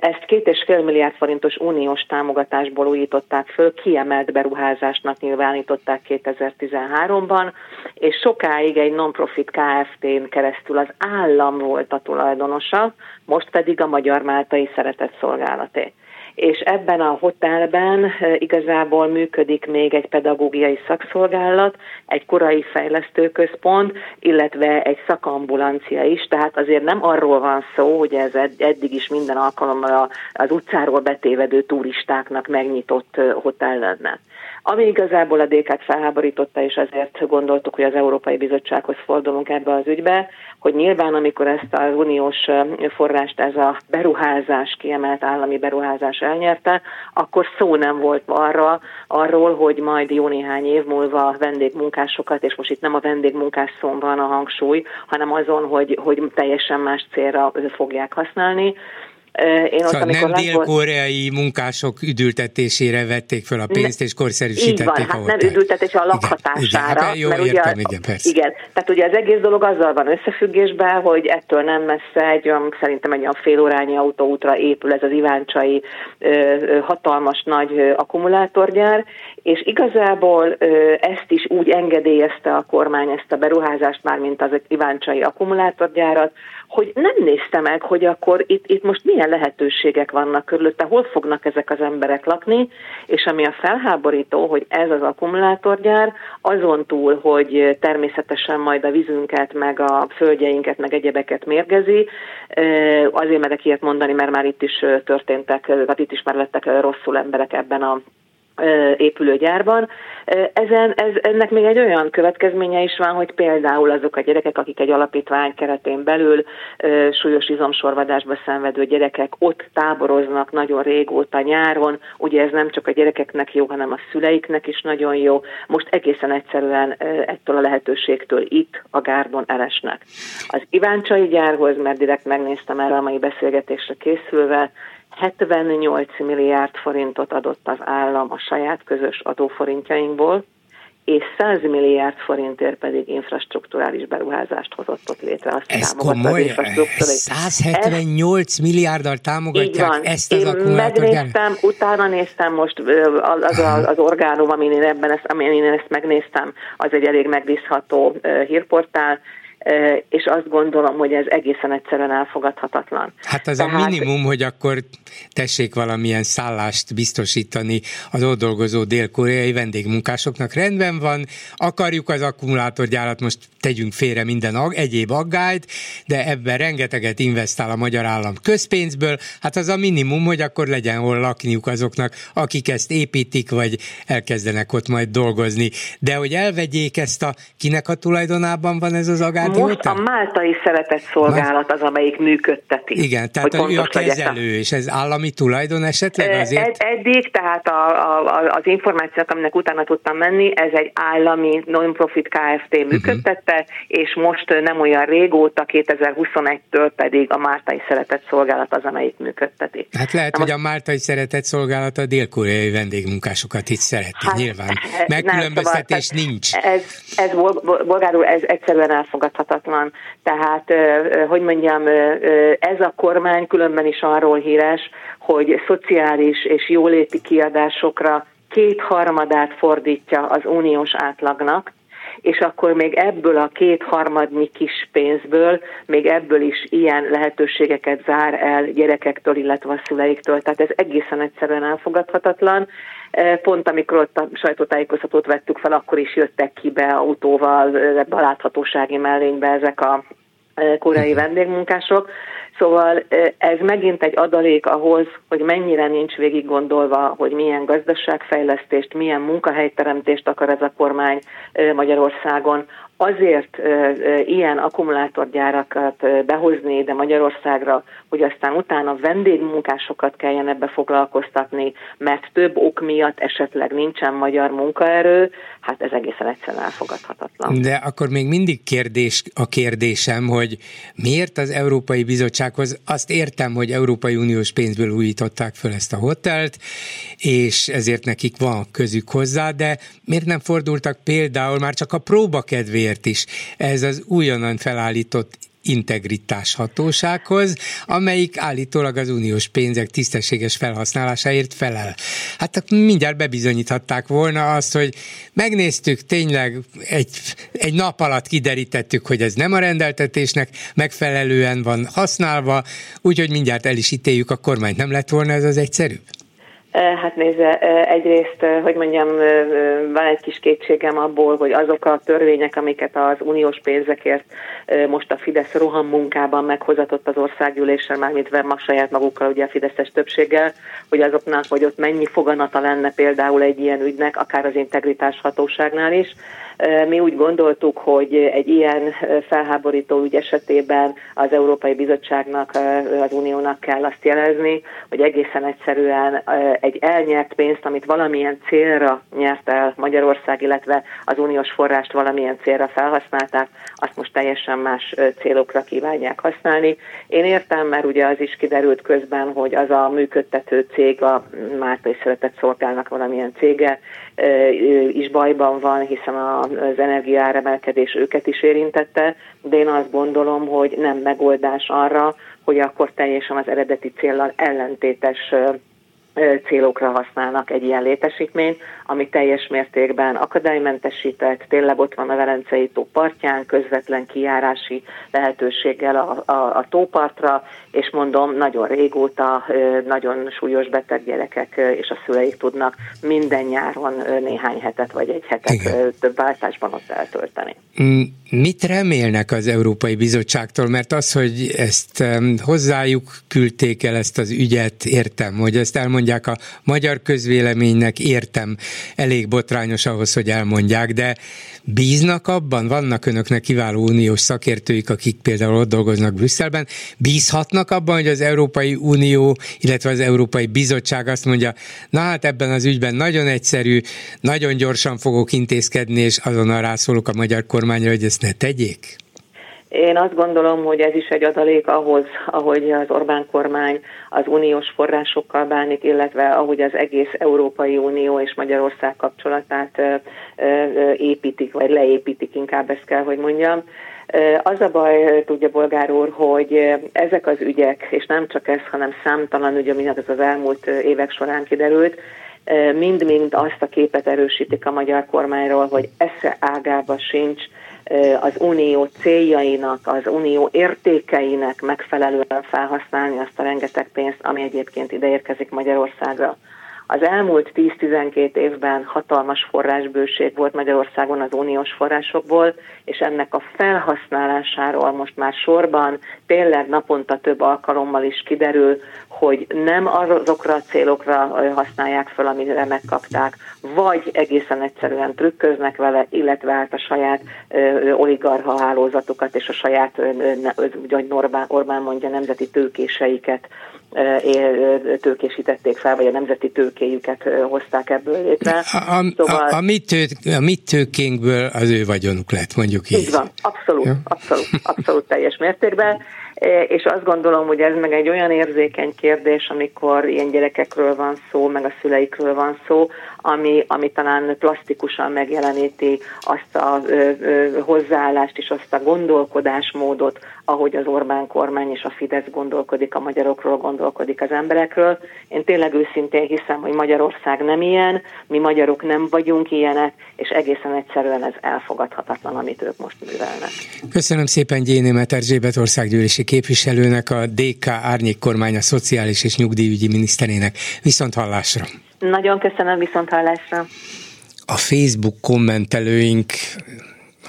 ezt két és fél milliárd forintos uniós támogatásból újították föl, kiemelt beruházásnak nyilvánították 2013-ban, és sokáig egy non-profit KFT-n keresztül az állam volt a tulajdonosa, most pedig a Magyar Máltai Szeretett Szolgálaté és ebben a hotelben igazából működik még egy pedagógiai szakszolgálat, egy korai fejlesztőközpont, illetve egy szakambulancia is, tehát azért nem arról van szó, hogy ez eddig is minden alkalommal az utcáról betévedő turistáknak megnyitott hotel lenne. Ami igazából a DK-t felháborította, és ezért gondoltuk, hogy az Európai Bizottsághoz fordulunk ebbe az ügybe, hogy nyilván amikor ezt az uniós forrást ez a beruházás, kiemelt állami beruházás elnyerte, akkor szó nem volt arra, arról, hogy majd jó néhány év múlva vendégmunkásokat, és most itt nem a vendégmunkás szó van a hangsúly, hanem azon, hogy, hogy teljesen más célra fogják használni. Én szóval ott, nem dél-koreai munkások üdültetésére vették fel a pénzt, ne, és korszerűsítették van, a hát nem üdültetés a lakhatására. Igen, igen, jó, mert értem, ugye, igen, persze. Igen, tehát ugye az egész dolog azzal van összefüggésben, hogy ettől nem messze egy olyan, szerintem egy olyan félórányi autóútra épül ez az Iváncsai hatalmas nagy akkumulátorgyár, és igazából ezt is úgy engedélyezte a kormány, ezt a beruházást már, mint az Iváncsai akkumulátorgyárat, hogy nem nézte meg, hogy akkor itt, itt most milyen lehetőségek vannak körülötte, hol fognak ezek az emberek lakni, és ami a felháborító, hogy ez az akkumulátorgyár azon túl, hogy természetesen majd a vízünket, meg a földjeinket, meg egyebeket mérgezi, azért merek ilyet mondani, mert már itt is történtek, tehát itt is már lettek rosszul emberek ebben a épülőgyárban. Ezen, ez, ennek még egy olyan következménye is van, hogy például azok a gyerekek, akik egy alapítvány keretén belül súlyos izomsorvadásba szenvedő gyerekek ott táboroznak nagyon régóta nyáron, ugye ez nem csak a gyerekeknek jó, hanem a szüleiknek is nagyon jó. Most egészen egyszerűen ettől a lehetőségtől itt a gárdon elesnek. Az Iváncsai gyárhoz, mert direkt megnéztem erre a mai beszélgetésre készülve, 78 milliárd forintot adott az állam a saját közös adóforintjainkból, és 100 milliárd forintért pedig infrastruktúrális beruházást hozott ott létre. Azt Ez komoly, 178 ez, milliárddal támogatják van. ezt az Én megnéztem, utána néztem most az, az, az orgánum, amin én ebben ezt, amin én ezt megnéztem, az egy elég megbízható hírportál, és azt gondolom, hogy ez egészen egyszerűen elfogadhatatlan. Hát az Tehát... a minimum, hogy akkor tessék valamilyen szállást biztosítani az ott dolgozó dél-koreai vendégmunkásoknak. Rendben van, akarjuk az akkumulátorgyárat, most tegyünk félre minden ag, egyéb aggályt, de ebben rengeteget investál a magyar állam közpénzből, hát az a minimum, hogy akkor legyen hol lakniuk azoknak, akik ezt építik, vagy elkezdenek ott majd dolgozni. De hogy elvegyék ezt a, kinek a tulajdonában van ez az agár most a Máltai Szeretett Szolgálat az, amelyik működteti. Igen, tehát ő a kezelő, és ez állami tulajdon esetleg azért? Ed, eddig, tehát a, a, az információk, aminek utána tudtam menni, ez egy állami non-profit Kft. Mhm. működtette, uh-huh. és most nem olyan régóta, 2021-től pedig a Máltai Szeretett Szolgálat az, amelyik működteti. Hát lehet, Na, hogy a Máltai Szeretett Szolgálat a dél-koreai vendégmunkásokat itt szereti, hát, nyilván. Megkülönböztetés nem, szóval, nincs. Ez, ez bolgárul, ez egyszerűen elfogadható elfogadhatatlan. Tehát, hogy mondjam, ez a kormány különben is arról híres, hogy szociális és jóléti kiadásokra kétharmadát fordítja az uniós átlagnak, és akkor még ebből a kétharmadnyi kis pénzből, még ebből is ilyen lehetőségeket zár el gyerekektől, illetve a szüleiktől. Tehát ez egészen egyszerűen elfogadhatatlan. Pont amikor ott a sajtótájékoztatót vettük fel, akkor is jöttek ki be autóval, ebbe a láthatósági mellénybe ezek a koreai mhm. vendégmunkások. Szóval ez megint egy adalék ahhoz, hogy mennyire nincs végig gondolva, hogy milyen gazdaságfejlesztést, milyen munkahelyteremtést akar ez a kormány Magyarországon, azért ilyen akkumulátorgyárakat behozni ide Magyarországra, hogy aztán utána vendégmunkásokat kelljen ebbe foglalkoztatni, mert több ok miatt esetleg nincsen magyar munkaerő, hát ez egészen egyszerűen elfogadhatatlan. De akkor még mindig kérdés a kérdésem, hogy miért az Európai Bizottsághoz, azt értem, hogy Európai Uniós pénzből újították föl ezt a hotelt, és ezért nekik van közük hozzá, de miért nem fordultak például már csak a próba kedvéért is ez az újonnan felállított integritás hatósághoz, amelyik állítólag az uniós pénzek tisztességes felhasználásáért felel. Hát mindjárt bebizonyíthatták volna azt, hogy megnéztük, tényleg egy, egy nap alatt kiderítettük, hogy ez nem a rendeltetésnek megfelelően van használva, úgyhogy mindjárt el is ítéljük a kormányt. Nem lett volna ez az egyszerűbb? Hát nézze, egyrészt, hogy mondjam, van egy kis kétségem abból, hogy azok a törvények, amiket az uniós pénzekért most a Fidesz roham munkában meghozatott az országgyűléssel, mármint ma saját magukkal, ugye a Fideszes többséggel, hogy azoknak, hogy ott mennyi foganata lenne például egy ilyen ügynek, akár az integritás hatóságnál is, mi úgy gondoltuk, hogy egy ilyen felháborító ügy esetében az Európai Bizottságnak, az Uniónak kell azt jelezni, hogy egészen egyszerűen egy elnyert pénzt, amit valamilyen célra nyert el Magyarország, illetve az uniós forrást valamilyen célra felhasználták, azt most teljesen más célokra kívánják használni. Én értem, mert ugye az is kiderült közben, hogy az a működtető cég, a Márta és Szeretett Szolgálnak valamilyen cége is bajban van, hiszen az energiaáremelkedés őket is érintette, de én azt gondolom, hogy nem megoldás arra, hogy akkor teljesen az eredeti céllal ellentétes célokra használnak egy ilyen létesítményt, ami teljes mértékben akadálymentesített, tényleg ott van a Velencei tó partján, közvetlen kijárási lehetőséggel a, a, a tópartra, és mondom, nagyon régóta nagyon súlyos beteg gyerekek és a szüleik tudnak minden nyáron néhány hetet vagy egy hetet Igen. több váltásban ott eltölteni. Mm, mit remélnek az Európai Bizottságtól? Mert az, hogy ezt hozzájuk küldték el ezt az ügyet, értem, hogy ezt elmondják a magyar közvéleménynek, értem, elég botrányos ahhoz, hogy elmondják, de bíznak abban? Vannak önöknek kiváló uniós szakértőik, akik például ott dolgoznak Brüsszelben, bízhatnak abban, hogy az Európai Unió, illetve az Európai Bizottság azt mondja, na hát ebben az ügyben nagyon egyszerű, nagyon gyorsan fogok intézkedni, és azonnal rászólok a magyar kormányra, hogy ezt ne tegyék? Én azt gondolom, hogy ez is egy adalék ahhoz, ahogy az Orbán kormány az uniós forrásokkal bánik, illetve ahogy az egész Európai Unió és Magyarország kapcsolatát építik, vagy leépítik, inkább ezt kell, hogy mondjam. Az a baj, tudja Bolgár úr, hogy ezek az ügyek, és nem csak ez, hanem számtalan ügy, ami az elmúlt évek során kiderült, mind-mind azt a képet erősítik a magyar kormányról, hogy esze ágába sincs az unió céljainak, az unió értékeinek megfelelően felhasználni azt a rengeteg pénzt, ami egyébként ide érkezik Magyarországra. Az elmúlt 10-12 évben hatalmas forrásbőség volt Magyarországon az uniós forrásokból, és ennek a felhasználásáról most már sorban tényleg naponta több alkalommal is kiderül, hogy nem azokra a célokra használják fel, amire megkapták, vagy egészen egyszerűen trükköznek vele, illetve át a saját oligarha hálózatukat és a saját, hogy Orbán mondja, nemzeti tőkéseiket tőkésítették fel, vagy a nemzeti tőkéjüket hozták ebből létre. A, a, szóval... a, a, mi, tő, a mi tőkénkből az ő vagyonuk lett, mondjuk így. Így van, abszolút, ja. abszolút, abszolút teljes mértékben és azt gondolom, hogy ez meg egy olyan érzékeny kérdés, amikor ilyen gyerekekről van szó, meg a szüleikről van szó, ami, ami talán plastikusan megjeleníti azt a ö, ö, hozzáállást és azt a gondolkodásmódot, ahogy az Orbán kormány és a Fidesz gondolkodik, a magyarokról gondolkodik az emberekről. Én tényleg őszintén hiszem, hogy Magyarország nem ilyen, mi magyarok nem vagyunk ilyenek, és egészen egyszerűen ez elfogadhatatlan, amit ők most művelnek. Köszönöm szépen Gyénémet Erzsébet országgyűlési képviselőnek, a DK árnyék kormánya szociális és nyugdíjügyi miniszterének. Viszont hallásra! Nagyon köszönöm, viszont hallásra! A Facebook kommentelőink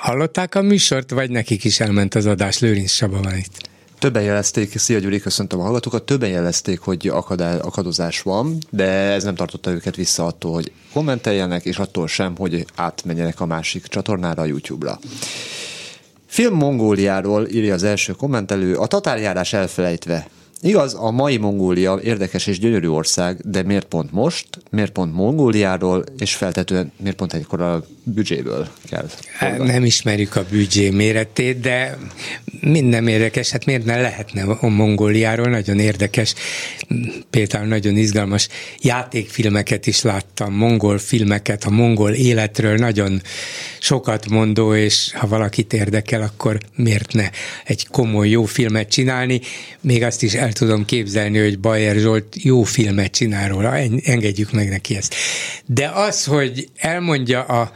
hallották a műsort, vagy nekik is elment az adás? Lőrinc Saba van itt. Többen jelezték, szia Gyuri, köszöntöm a hallgatókat, többen jelezték, hogy akadá, akadozás van, de ez nem tartotta őket vissza attól, hogy kommenteljenek, és attól sem, hogy átmenjenek a másik csatornára, a YouTube-ra. Film Mongóliáról írja az első kommentelő, a tatárjárás elfelejtve. Igaz, a mai Mongólia érdekes és gyönyörű ország, de miért pont most, miért pont Mongóliáról, és feltetően miért pont egykor a büdzséből kell? Hát nem ismerjük a büdzsé méretét, de minden érdekes, hát miért ne lehetne a Mongóliáról, nagyon érdekes, például nagyon izgalmas játékfilmeket is láttam, mongol filmeket, a mongol életről, nagyon sokat mondó, és ha valakit érdekel, akkor miért ne egy komoly, jó filmet csinálni, még azt is el tudom képzelni, hogy Bayer Zsolt jó filmet csinál róla, engedjük meg neki ezt. De az, hogy elmondja a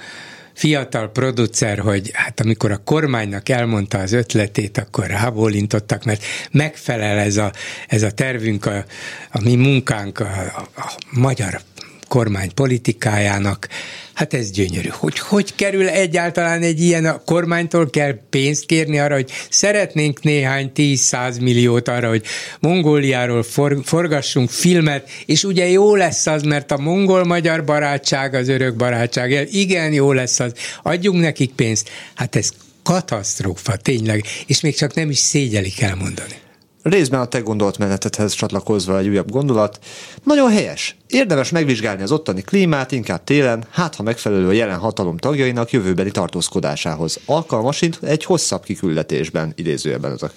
fiatal producer, hogy hát amikor a kormánynak elmondta az ötletét, akkor rábólintottak, mert megfelel ez a, ez a tervünk, a, a mi munkánk, a, a, a magyar kormány politikájának, Hát ez gyönyörű. Hogy hogy kerül egyáltalán egy ilyen, a kormánytól kell pénzt kérni arra, hogy szeretnénk néhány 10-100 milliót arra, hogy Mongóliáról for, forgassunk filmet, és ugye jó lesz az, mert a mongol-magyar barátság, az örök barátság, igen, jó lesz az, adjunk nekik pénzt. Hát ez katasztrófa, tényleg, és még csak nem is szégyelik elmondani. Részben a te gondolatmenetedhez csatlakozva egy újabb gondolat. Nagyon helyes. Érdemes megvizsgálni az ottani klímát, inkább télen, hát ha megfelelő a jelen hatalom tagjainak jövőbeli tartózkodásához. Alkalmasint egy hosszabb kiküldetésben, idézőjelben az a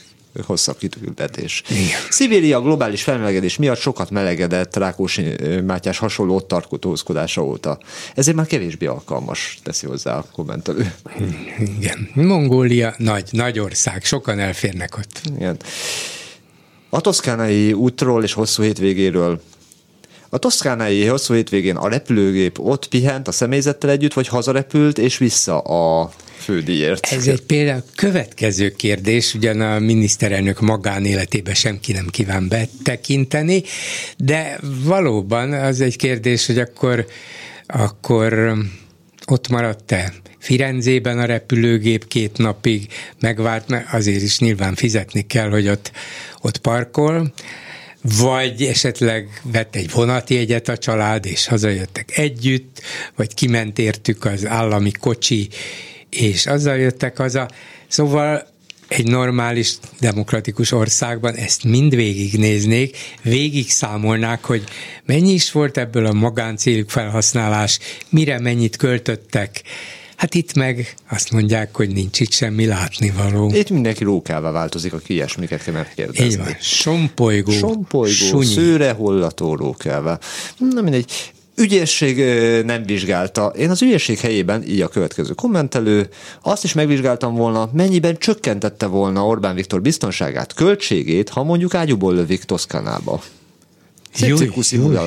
hosszabb kitültetés. Szibéria globális felmelegedés miatt sokat melegedett Rákósi Mátyás hasonló ott tartózkodása óta. Ezért már kevésbé alkalmas, teszi hozzá a kommentelő. Igen. Mongólia nagy, nagy ország, sokan elférnek ott. Igen. A toszkánai útról és hosszú hétvégéről a toszkánai hosszú hétvégén a repülőgép ott pihent a személyzettel együtt, vagy hazarepült és vissza a fődíjért? Ez egy például következő kérdés, ugyan a miniszterelnök magánéletébe senki nem kíván betekinteni, de valóban az egy kérdés, hogy akkor, akkor ott maradt-e Firenzében a repülőgép két napig megvárt, mert azért is nyilván fizetni kell, hogy ott, ott parkol, vagy esetleg vett egy vonatjegyet a család, és hazajöttek együtt, vagy kiment értük az állami kocsi, és azzal jöttek haza. Szóval egy normális demokratikus országban ezt mind végignéznék, végig számolnák, hogy mennyi is volt ebből a magáncéljuk felhasználás, mire mennyit költöttek, Hát itt meg azt mondják, hogy nincs itt semmi látnivaló. Itt mindenki rókává változik, aki ilyesmiket kell megkérdezni. Így van. Sompolygó, Sompolygó, sunyi. szőre hollató rókává. Na mindegy. Ügyészség nem vizsgálta. Én az ügyészség helyében, így a következő kommentelő, azt is megvizsgáltam volna, mennyiben csökkentette volna Orbán Viktor biztonságát, költségét, ha mondjuk ágyúból lövik Toszkánába. Jó,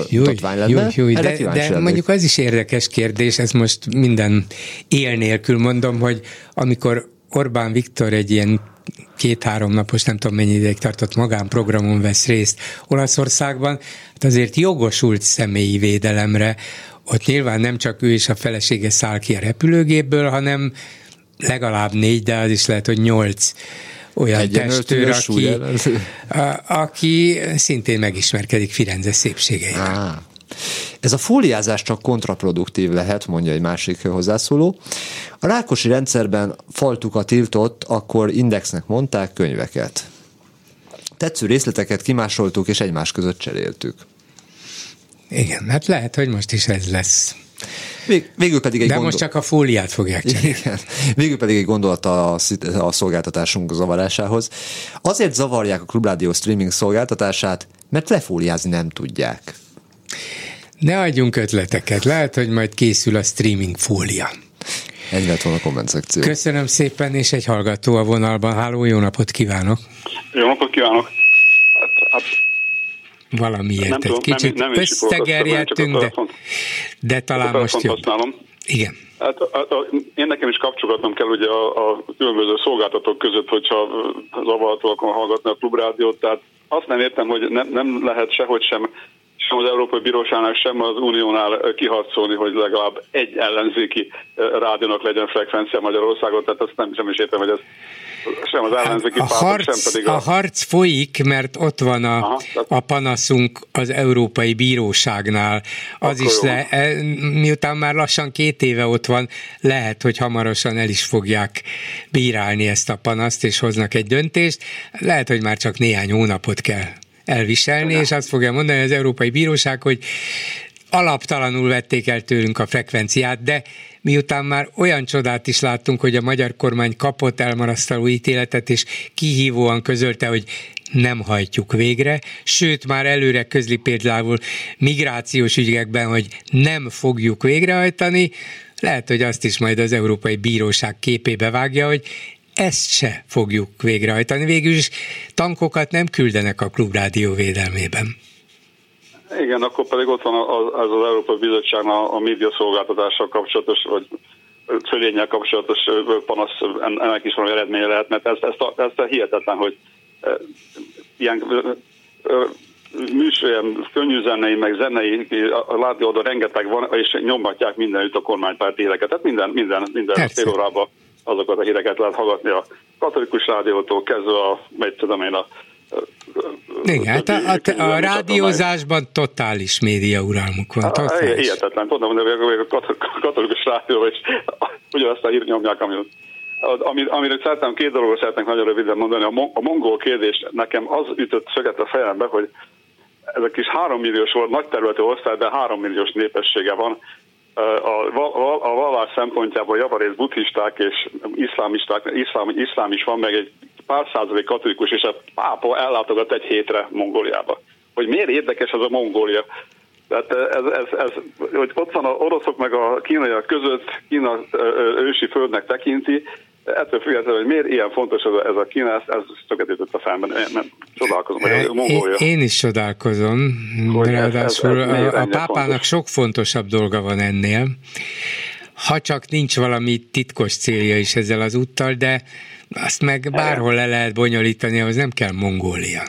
jó, jó, jó, jó, de, de mondjuk az is érdekes kérdés, ez most minden él nélkül mondom, hogy amikor Orbán Viktor egy ilyen két-három napos, nem tudom mennyi ideig tartott magánprogramon vesz részt Olaszországban, hát azért jogosult személyi védelemre, ott nyilván nem csak ő és a felesége száll ki a repülőgépből, hanem legalább négy, de az is lehet, hogy nyolc olyan testőr, aki, a, aki szintén megismerkedik Firenze szépségeivel. Ah. Ez a fóliázás csak kontraproduktív lehet, mondja egy másik hozzászóló. A Rákosi rendszerben faltukat tiltott, akkor indexnek mondták könyveket. Tetsző részleteket kimásoltuk és egymás között cseréltük. Igen, hát lehet, hogy most is ez lesz. Vég, végül pedig egy De gondol... most csak a fóliát fogják csinálni. Igen. Végül pedig egy gondolat a, a szolgáltatásunk zavarásához. Azért zavarják a Klubrádió streaming szolgáltatását, mert lefóliázni nem tudják. Ne adjunk ötleteket, lehet, hogy majd készül a streaming fólia. Ennyi lett volna a komment szekció. Köszönöm szépen, és egy hallgató a vonalban. Háló, jó napot kívánok! Jó napot kívánok! Hát, hát valamiért nem egy tudom, kicsit nem, nem összegerjedtünk, de, de talán most jobb. Használom. Igen. Hát, hát, én nekem is kapcsolatom kell ugye a, a különböző szolgáltatók között, hogyha zavarhatóak hallgatni a klubrádiót, tehát azt nem értem, hogy nem, nem lehet sehogy sem sem az Európai Bíróságnál, sem az Uniónál kiharcolni, hogy legalább egy ellenzéki rádiónak legyen frekvencia Magyarországon, tehát azt nem, sem is értem, hogy ez sem az ellenzéki a pártok, harc, sem pedig a... a harc folyik, mert ott van a, Aha, tehát- a panaszunk az Európai Bíróságnál. Az Akkor is jó. le, e, miután már lassan két éve ott van, lehet, hogy hamarosan el is fogják bírálni ezt a panaszt, és hoznak egy döntést. Lehet, hogy már csak néhány hónapot kell elviselni, és azt fogja mondani az Európai Bíróság, hogy alaptalanul vették el tőlünk a frekvenciát, de miután már olyan csodát is láttunk, hogy a magyar kormány kapott elmarasztaló ítéletet, és kihívóan közölte, hogy nem hajtjuk végre, sőt már előre közli például migrációs ügyekben, hogy nem fogjuk végrehajtani, lehet, hogy azt is majd az Európai Bíróság képébe vágja, hogy ezt se fogjuk végrehajtani. Végül is tankokat nem küldenek a klubrádió védelmében. Igen, akkor pedig ott van az, az, Európai Bizottságnak a média szolgáltatással kapcsolatos, vagy fölénnyel kapcsolatos panasz, en- ennek is valami eredménye lehet, mert ez, ez, a, ez a hihetetlen, hogy e, ilyen ö, ö, műsor, ilyen könnyű zenei, meg zenei, a- a látni oda rengeteg van, és nyomatják mindenütt a kormánypárt híreket. Tehát minden, minden, minden fél órában azokat a híreket lehet hallgatni a katolikus rádiótól kezdve a, mit tudom én, a Igen, hát a, a, a rádiózásban totális média uralmuk van. Ah, Totális. Hihetetlen, tudom, hogy a kat- katolikus rádió, és ugyanazt a hírt nyomják, ami amit, amiről szeretném, két dolgot szeretnék nagyon röviden mondani. A, mo- a mongol kérdés nekem az ütött szöget a fejembe, hogy ez a kis három milliós volt, nagy területű ország, de három milliós népessége van. A, val- a vallás szempontjából javarész buddhisták és iszlámisták, iszlám, iszlám is van, meg egy pár százalék katolikus, és a pápa ellátogat egy hétre Mongóliába. Hogy miért érdekes az a Mongólia? Tehát ez, ez, ez, hogy ott van a oroszok meg a kínaiak között, Kína ö, ö, ősi földnek tekinti, ettől függetlenül, hogy miért ilyen fontos ez a, ez a Kína, ez, ez ütött a fejemben, én csodálkozom, hogy a Én, Mongólia. én is csodálkozom, Hogy ez- ráadásul ez- ez miért a, a pápának fontos? sok fontosabb dolga van ennél, ha csak nincs valami titkos célja is ezzel az úttal, de azt meg bárhol le lehet bonyolítani, ahhoz nem kell Mongólia.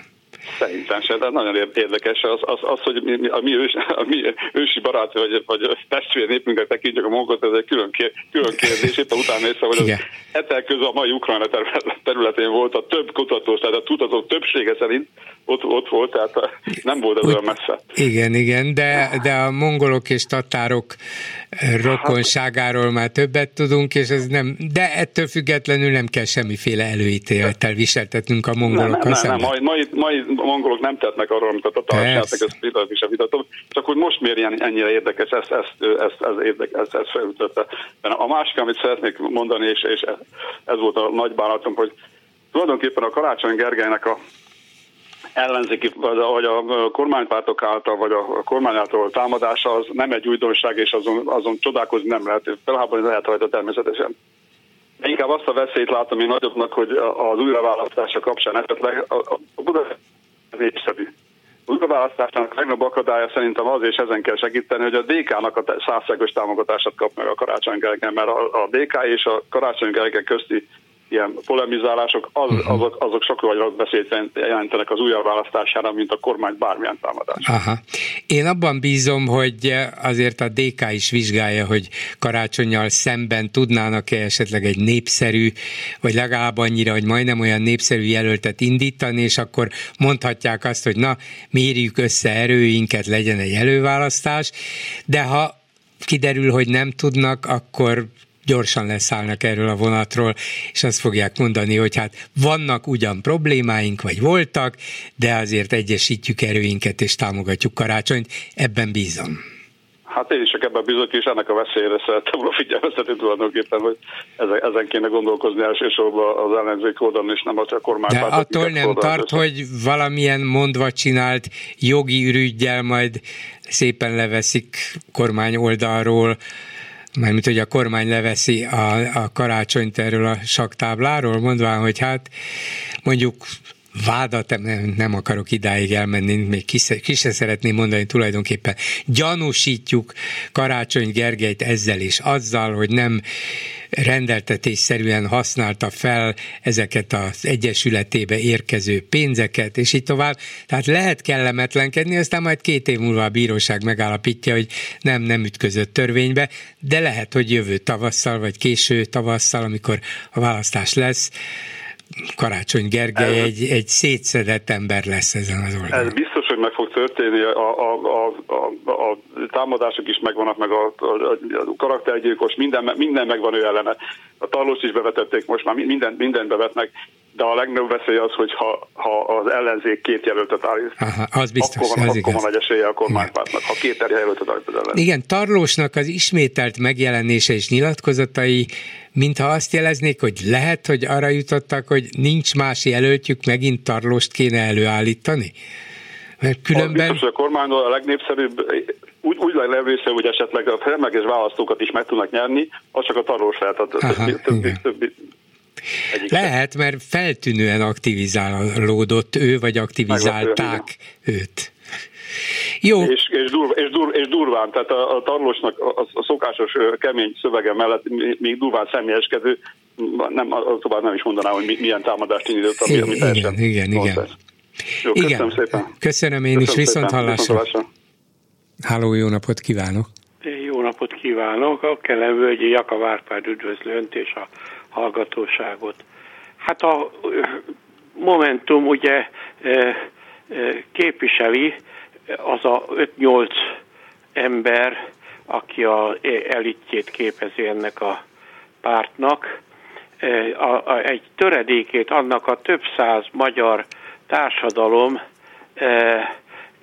Szerintem sem, de nagyon ér- érdekes az, az, az hogy a, mi ős, a mi ősi barát vagy, vagy testvér népünket tekintjük a mongolt, ez egy külön, kér, külön kérdés. Éppen utána nézve, hogy az etel közül a mai Ukrajna terület- területén volt a több kutatós, tehát a kutatók többsége szerint ott, ott volt, tehát nem volt ez olyan messze. Igen, igen, de, de a mongolok és tatárok eh, rokonságáról már többet tudunk, és ez nem, de ettől függetlenül nem kell semmiféle előítélettel viseltetnünk a Nem, nem, mongolokkal nem, nem, szemben. mai, mai, mai mongolok nem tettnek arról, amit a tatárok tettek, ezt vitat is vitatom. Csak hogy most miért ilyen, ennyire érdekes, ezt, ezt, ezt, ez, érdekes, felütötte. De A másik, amit szeretnék mondani, és, és ez volt a nagy bánatom, hogy tulajdonképpen a Karácsony Gergelynek a ellenzéki, vagy a, kormánypártok által, vagy a kormány által támadása az nem egy újdonság, és azon, azon csodálkozni nem lehet, felháborodni lehet rajta természetesen. De inkább azt a veszélyt látom én nagyobbnak, hogy az újraválasztása kapcsán esetleg a, a, a Budapest népszerű. Az újraválasztásának a legnagyobb akadálya szerintem az, és ezen kell segíteni, hogy a DK-nak a százszergos támogatását kap meg a Karácsony Gergely, mert a, a DK és a Karácsony Gergely közti ilyen polemizálások, az, azok, azok sokkal nagyobb beszélt jelentenek az újraválasztására, mint a kormány bármilyen támadás. Aha. Én abban bízom, hogy azért a DK is vizsgálja, hogy karácsonyjal szemben tudnának-e esetleg egy népszerű, vagy legalább annyira, hogy majdnem olyan népszerű jelöltet indítani, és akkor mondhatják azt, hogy na, mérjük össze erőinket, legyen egy előválasztás, de ha kiderül, hogy nem tudnak, akkor gyorsan leszállnak erről a vonatról, és azt fogják mondani, hogy hát vannak ugyan problémáink, vagy voltak, de azért egyesítjük erőinket, és támogatjuk karácsonyt, ebben bízom. Hát én is csak ebben bizonyos, és ennek a veszélyre szerettem volna figyelmeztetni tulajdonképpen, hogy ezen, kéne gondolkozni elsősorban az ellenzék oldalon, és nem az a De kormánypártok. attól nem oldalon tart, hogy valamilyen mondva csinált jogi ürügyjel majd szépen leveszik kormány oldalról, mármint, hogy a kormány leveszi a, a karácsonyt erről a saktábláról, mondván, hogy hát mondjuk vádat nem, akarok idáig elmenni, még ki, ki se szeretném mondani tulajdonképpen. Gyanúsítjuk Karácsony Gergelyt ezzel és azzal, hogy nem rendeltetésszerűen használta fel ezeket az egyesületébe érkező pénzeket, és így tovább. Tehát lehet kellemetlenkedni, aztán majd két év múlva a bíróság megállapítja, hogy nem, nem ütközött törvénybe, de lehet, hogy jövő tavasszal, vagy késő tavasszal, amikor a választás lesz, Karácsony Gergely egy, egy szétszedett ember lesz ezen az oldalon. Ez biztos, hogy meg fog történni. A, a, a, a, a támadások is megvannak, meg a, a, a karaktergyilkos, minden, minden megvan ő ellene. A tarlós is bevetették, most már minden, minden bevetnek, de a legnagyobb veszély az, hogy ha, ha az ellenzék két jelöltet állít, Aha, az biztos, akkor van, az akkor igaz. van egy esélye a kormánypártnak, ha két jelöltet állít az ellen. Igen, Tarlósnak az ismételt megjelenése és nyilatkozatai, mintha azt jeleznék, hogy lehet, hogy arra jutottak, hogy nincs más jelöltjük, megint Tarlóst kéne előállítani? Mert különben... Az biztos, hogy a kormányról a legnépszerűbb, úgy, úgy lehet észre, hogy esetleg a felmeges választókat is meg tudnak nyerni, az csak a tarlós lehet, a többi, többi, többi, Lehet, mert feltűnően aktivizálódott ő, vagy aktivizálták őt. Jó. És, és, durv, és, durv, és durván, tehát a, a tarlósnak a, a szokásos kemény szövege mellett még durván személyeskedő, nem, tovább nem is mondanám, hogy milyen támadást indított, ami, ami igen, igen, igen. Jó, köszönöm igen. szépen. Köszönöm én köszönöm is, viszont hallásra. Háló, jó napot kívánok! Jó napot kívánok! A Kelem Völgyi Jaka Várpád üdvözlő önt és a hallgatóságot. Hát a Momentum ugye képviseli az a 5-8 ember, aki a elitjét képezi ennek a pártnak, a, a, egy töredékét annak a több száz magyar társadalom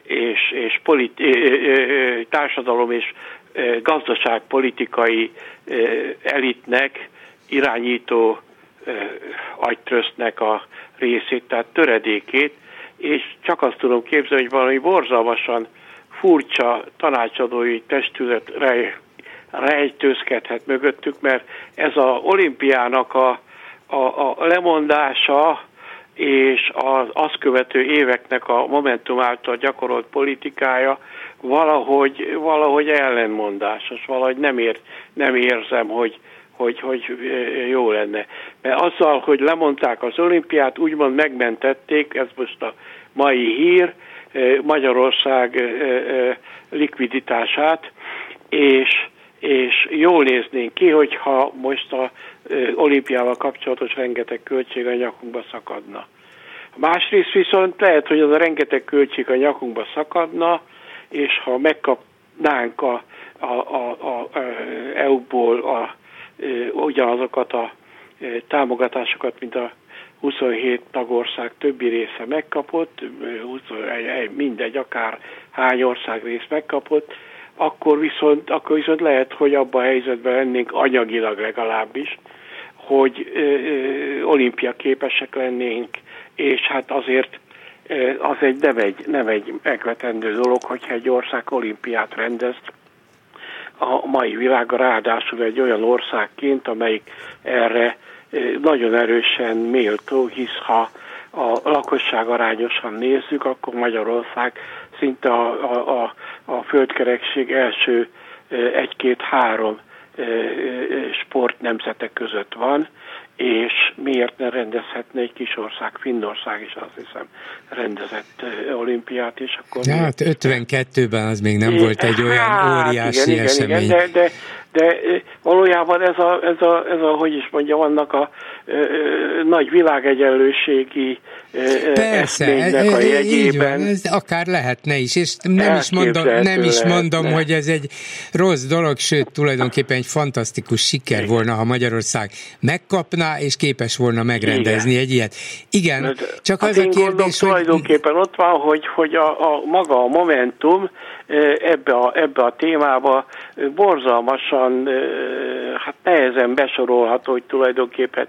és, és politi, társadalom és gazdaságpolitikai elitnek, irányító agytrösztnek a részét, tehát töredékét, és csak azt tudom képzelni, hogy valami borzalmasan furcsa tanácsadói testület rej, rejtőzkedhet mögöttük, mert ez a olimpiának a, a, a lemondása és az azt követő éveknek a Momentum által gyakorolt politikája valahogy, valahogy ellenmondásos, valahogy nem, ér, nem érzem, hogy, hogy, hogy jó lenne. Mert azzal, hogy lemondták az olimpiát, úgymond megmentették, ez most a mai hír, Magyarország likviditását, és, és jól néznénk ki, hogyha most a olimpiával kapcsolatos rengeteg költség a nyakunkba szakadna. Másrészt viszont lehet, hogy az a rengeteg költség a nyakunkba szakadna, és ha megkapnánk a, a, a, a, EU-ból a, ugyanazokat a támogatásokat, mint a 27 tagország többi része megkapott, 20, mindegy, akár hány ország rész megkapott, akkor viszont, akkor viszont lehet, hogy abban a helyzetben lennénk anyagilag legalábbis, hogy ö, olimpia képesek lennénk, és hát azért az egy nem, egy nem egy megvetendő dolog, hogyha egy ország olimpiát rendez, a mai világa ráadásul egy olyan országként, amelyik erre nagyon erősen méltó, hisz ha a lakosság arányosan nézzük, akkor Magyarország szinte a, a, a, a földkerekség első egy-két-három sportnemzetek között van, és miért ne rendezhetne egy kis ország, Finnország is azt hiszem rendezett olimpiát, és akkor... Hát 52-ben az még nem é, volt egy olyan hát, óriási igen, esemény. Igen, de, de, de valójában ez a, ez a, ez a hogy is mondjam, annak a ö, ö, nagy világegyenlőségi Persze, a jegyében. van, ez akár lehetne is, és nem is mondom, nem is mondom hogy ez egy rossz dolog, sőt, tulajdonképpen egy fantasztikus siker Igen. volna, ha Magyarország megkapná, és képes volna megrendezni Igen. egy ilyet. Igen, de, csak hát az a kérdés, hogy... tulajdonképpen ott van, hogy, hogy a, a maga a Momentum ebbe a, ebbe a témába borzalmasan, hát nehezen besorolható, hogy tulajdonképpen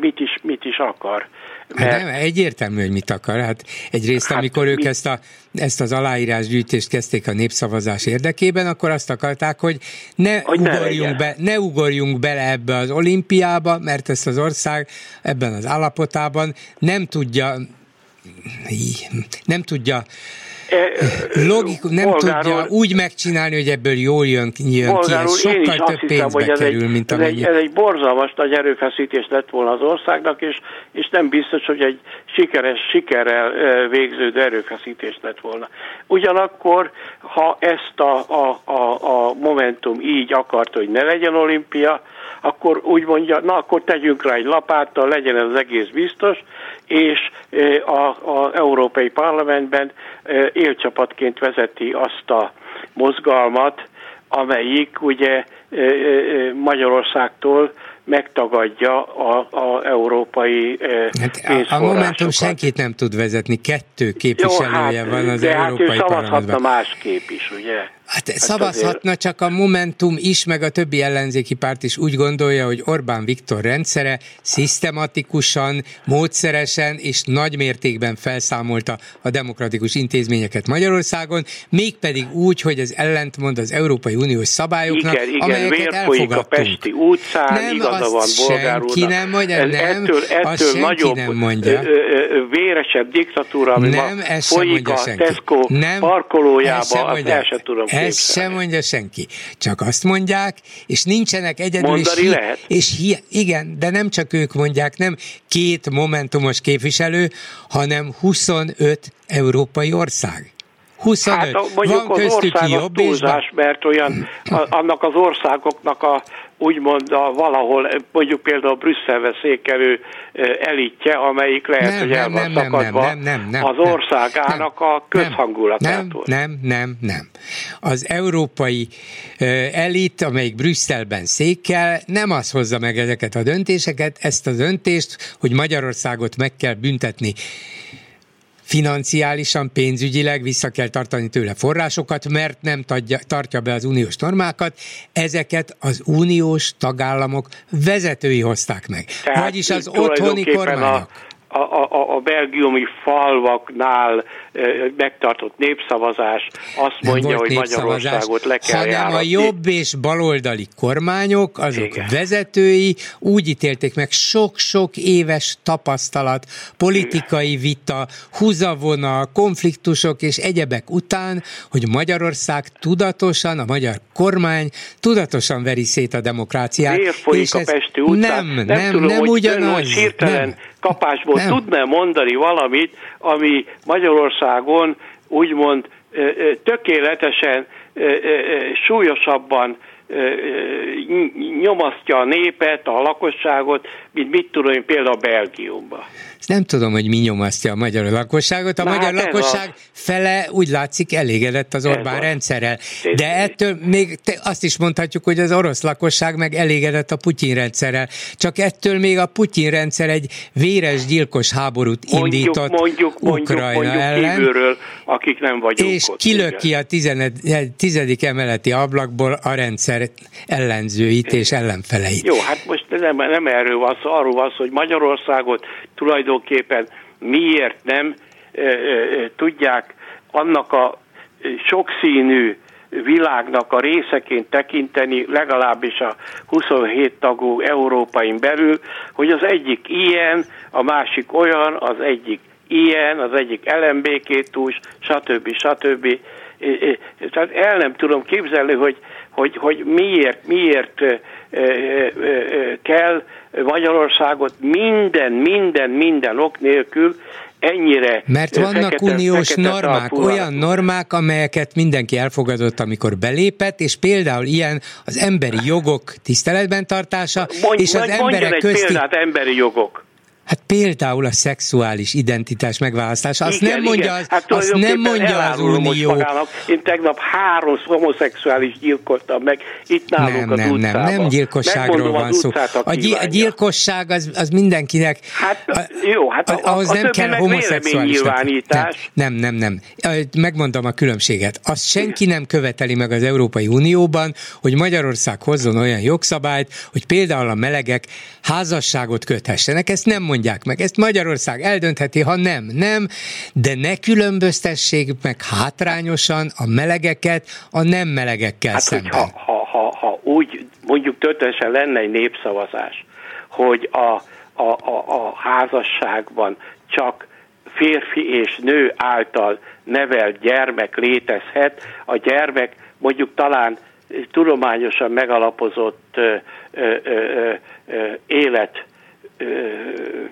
mit is, mit is akar. Mert... Hát nem, egyértelmű, hogy mit akar. Hát egyrészt, hát amikor mi... ők ezt, a, ezt az aláírásgyűjtést kezdték a népszavazás érdekében, akkor azt akarták, hogy ne, hogy ugorjunk, ne, be, ne ugorjunk bele ebbe az olimpiába, mert ezt az ország ebben az állapotában nem tudja nem tudja logikus, nem Bolgáról, tudja úgy megcsinálni, hogy ebből jól jön, jön ki. Ez sokkal több hiszem, pénzbe ez kerül, egy, mint ez egy, ez egy borzalmas nagy erőfeszítés lett volna az országnak, és, és nem biztos, hogy egy sikeres, sikerrel végződő erőfeszítés lett volna. Ugyanakkor, ha ezt a, a, a, a Momentum így akart, hogy ne legyen olimpia, akkor úgy mondja, na akkor tegyünk rá egy lapáttal, legyen ez az egész biztos, és az Európai Parlamentben élcsapatként vezeti azt a mozgalmat, amelyik ugye Magyarországtól megtagadja a, a európai hát A Momentum senkit nem tud vezetni, kettő képviselője Jó, hát, van az de Európai hát ő Parlamentben. másképp is, ugye? Hát, hát szavazhatna, azért... csak a Momentum is, meg a többi ellenzéki párt is úgy gondolja, hogy Orbán Viktor rendszere szisztematikusan, módszeresen és nagy mértékben felszámolta a demokratikus intézményeket Magyarországon, mégpedig úgy, hogy ez ellentmond az Európai Uniós szabályoknak, igen, igen, amelyeket elfogadtunk. a Pesti utcán, nem, igaza van senki nem mondja, Ez nem, ettől, ettől nagyobb, nem mondja. véresebb diktatúra, ami nem, ma folyik a Tesco nem, parkolójába, azt el sem tudom ezt sem mondja senki. Csak azt mondják, és nincsenek egyedül. Mondani és, lehet. És hi, igen, de nem csak ők mondják, nem két momentumos képviselő, hanem 25 európai ország. 25. Hát mondjuk Van az ország jobb túlzás, mert olyan, a, annak az országoknak a úgymond a valahol, mondjuk például Brüsszelbe székelő elitje, amelyik lehet, nem, hogy el van nem, szakadva nem, nem, nem, nem, az országának nem, a közhangulatától. Nem, nem, nem, nem. Az európai elit, amelyik Brüsszelben székel, nem az hozza meg ezeket a döntéseket, ezt a döntést, hogy Magyarországot meg kell büntetni financiálisan, pénzügyileg vissza kell tartani tőle forrásokat, mert nem tadja, tartja be az uniós normákat. Ezeket az uniós tagállamok vezetői hozták meg. Tehát Vagyis az otthoni kormányok. A a, a, a belgiumi falvaknál megtartott népszavazás azt Nem mondja, hogy Magyarországot le kell hanem járatni. a jobb és baloldali kormányok, azok Igen. vezetői úgy ítélték meg sok-sok éves tapasztalat, politikai vita, húzavona, konfliktusok és egyebek után, hogy Magyarország tudatosan, a magyar kormány tudatosan veri szét a demokráciát. Miért folyik és a Pesti utcán? Nem, nem, nem, tudom, nem hogy ugyanaz. Ön, hogy nem kapásból nem. tudna mondani valamit, ami Magyarországon úgymond tökéletesen súlyosabban nyomasztja a népet, a lakosságot, mint mit tudom én például Belgiumban. Nem tudom, hogy mi nyomasztja a magyar lakosságot. A Na magyar hát lakosság az. fele úgy látszik elégedett az Orbán ez rendszerrel. De ettől még azt is mondhatjuk, hogy az orosz lakosság meg elégedett a Putyin rendszerrel. Csak ettől még a Putyin rendszer egy véres, gyilkos háborút mondjuk, indított mondjuk, Ukrajna mondjuk, mondjuk ellen. Kívülről, akik nem vagyunk És ott, kilök ki a tizened, tizedik emeleti ablakból a rendszer ellenzőit és ellenfeleit. Jó, hát most nem, nem erről van szó, arról van szó, hogy Magyarországot tulajdonképpen miért nem e, e, tudják annak a sokszínű világnak a részeként tekinteni, legalábbis a 27 tagú Európain belül, hogy az egyik ilyen, a másik olyan, az egyik ilyen, az egyik LMBK túls, stb. stb. Tehát el nem tudom képzelni, hogy, hogy, hogy miért, miért kell Magyarországot minden, minden, minden ok nélkül ennyire Mert vannak fekete, uniós fekete normák, olyan normák, amelyeket mindenki elfogadott, amikor belépett, és például ilyen az emberi jogok tiszteletben tartása, Mondj, és az emberek egy közti... példát emberi jogok. Hát például a szexuális identitás megválasztása. Azt igen, nem mondja, az, hát azt nem mondja az Unió. Magának. Én tegnap három homoszexuális gyilkoltam meg itt nálunk nem, az nem, utcában. Nem, nem gyilkosságról van szó. A, gy- a gyilkosság az, az mindenkinek. Hát a, jó, hát a, ahhoz a nem kell homoszexuális. Nem, nem, nem, nem. Megmondom a különbséget. Azt senki nem követeli meg az Európai Unióban, hogy Magyarország hozzon olyan jogszabályt, hogy például a melegek házasságot köthessenek. Ezt nem mondják meg. Ezt Magyarország eldöntheti, ha nem, nem, de ne különböztessék meg hátrányosan a melegeket a nem melegekkel hát, szemben. Ha, ha, ha, ha úgy mondjuk történetesen lenne egy népszavazás, hogy a, a, a, a házasságban csak férfi és nő által nevelt gyermek létezhet, a gyermek mondjuk talán tudományosan megalapozott ö, ö, ö, ö, élet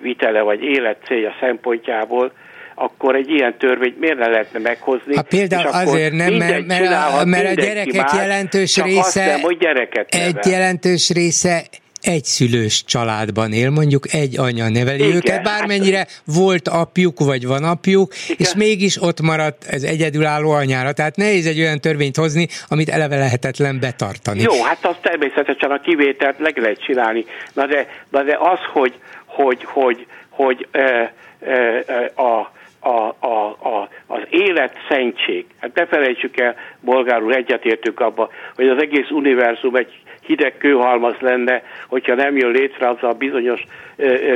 vitele vagy élet célja szempontjából, akkor egy ilyen törvényt miért ne lehetne meghozni? Ha például azért nem, mert, mert, a, mert a gyerekek más, jelentős része, nem, hogy gyereket egy jelentős része egy szülős családban él, mondjuk egy anya neveli Igen, őket, bármennyire hát, volt apjuk, vagy van apjuk, Igen. és mégis ott maradt ez egyedülálló anyára. Tehát nehéz egy olyan törvényt hozni, amit eleve lehetetlen betartani. Jó, hát az természetesen a kivételt meg lehet csinálni. Na de, na de az, hogy, hogy, hogy, hogy e, e, a a, a, a, az élet szentség. Hát ne felejtsük el, bolgárul egyetértünk abba, hogy az egész univerzum egy hideg kőhalmaz lenne, hogyha nem jön létre az a bizonyos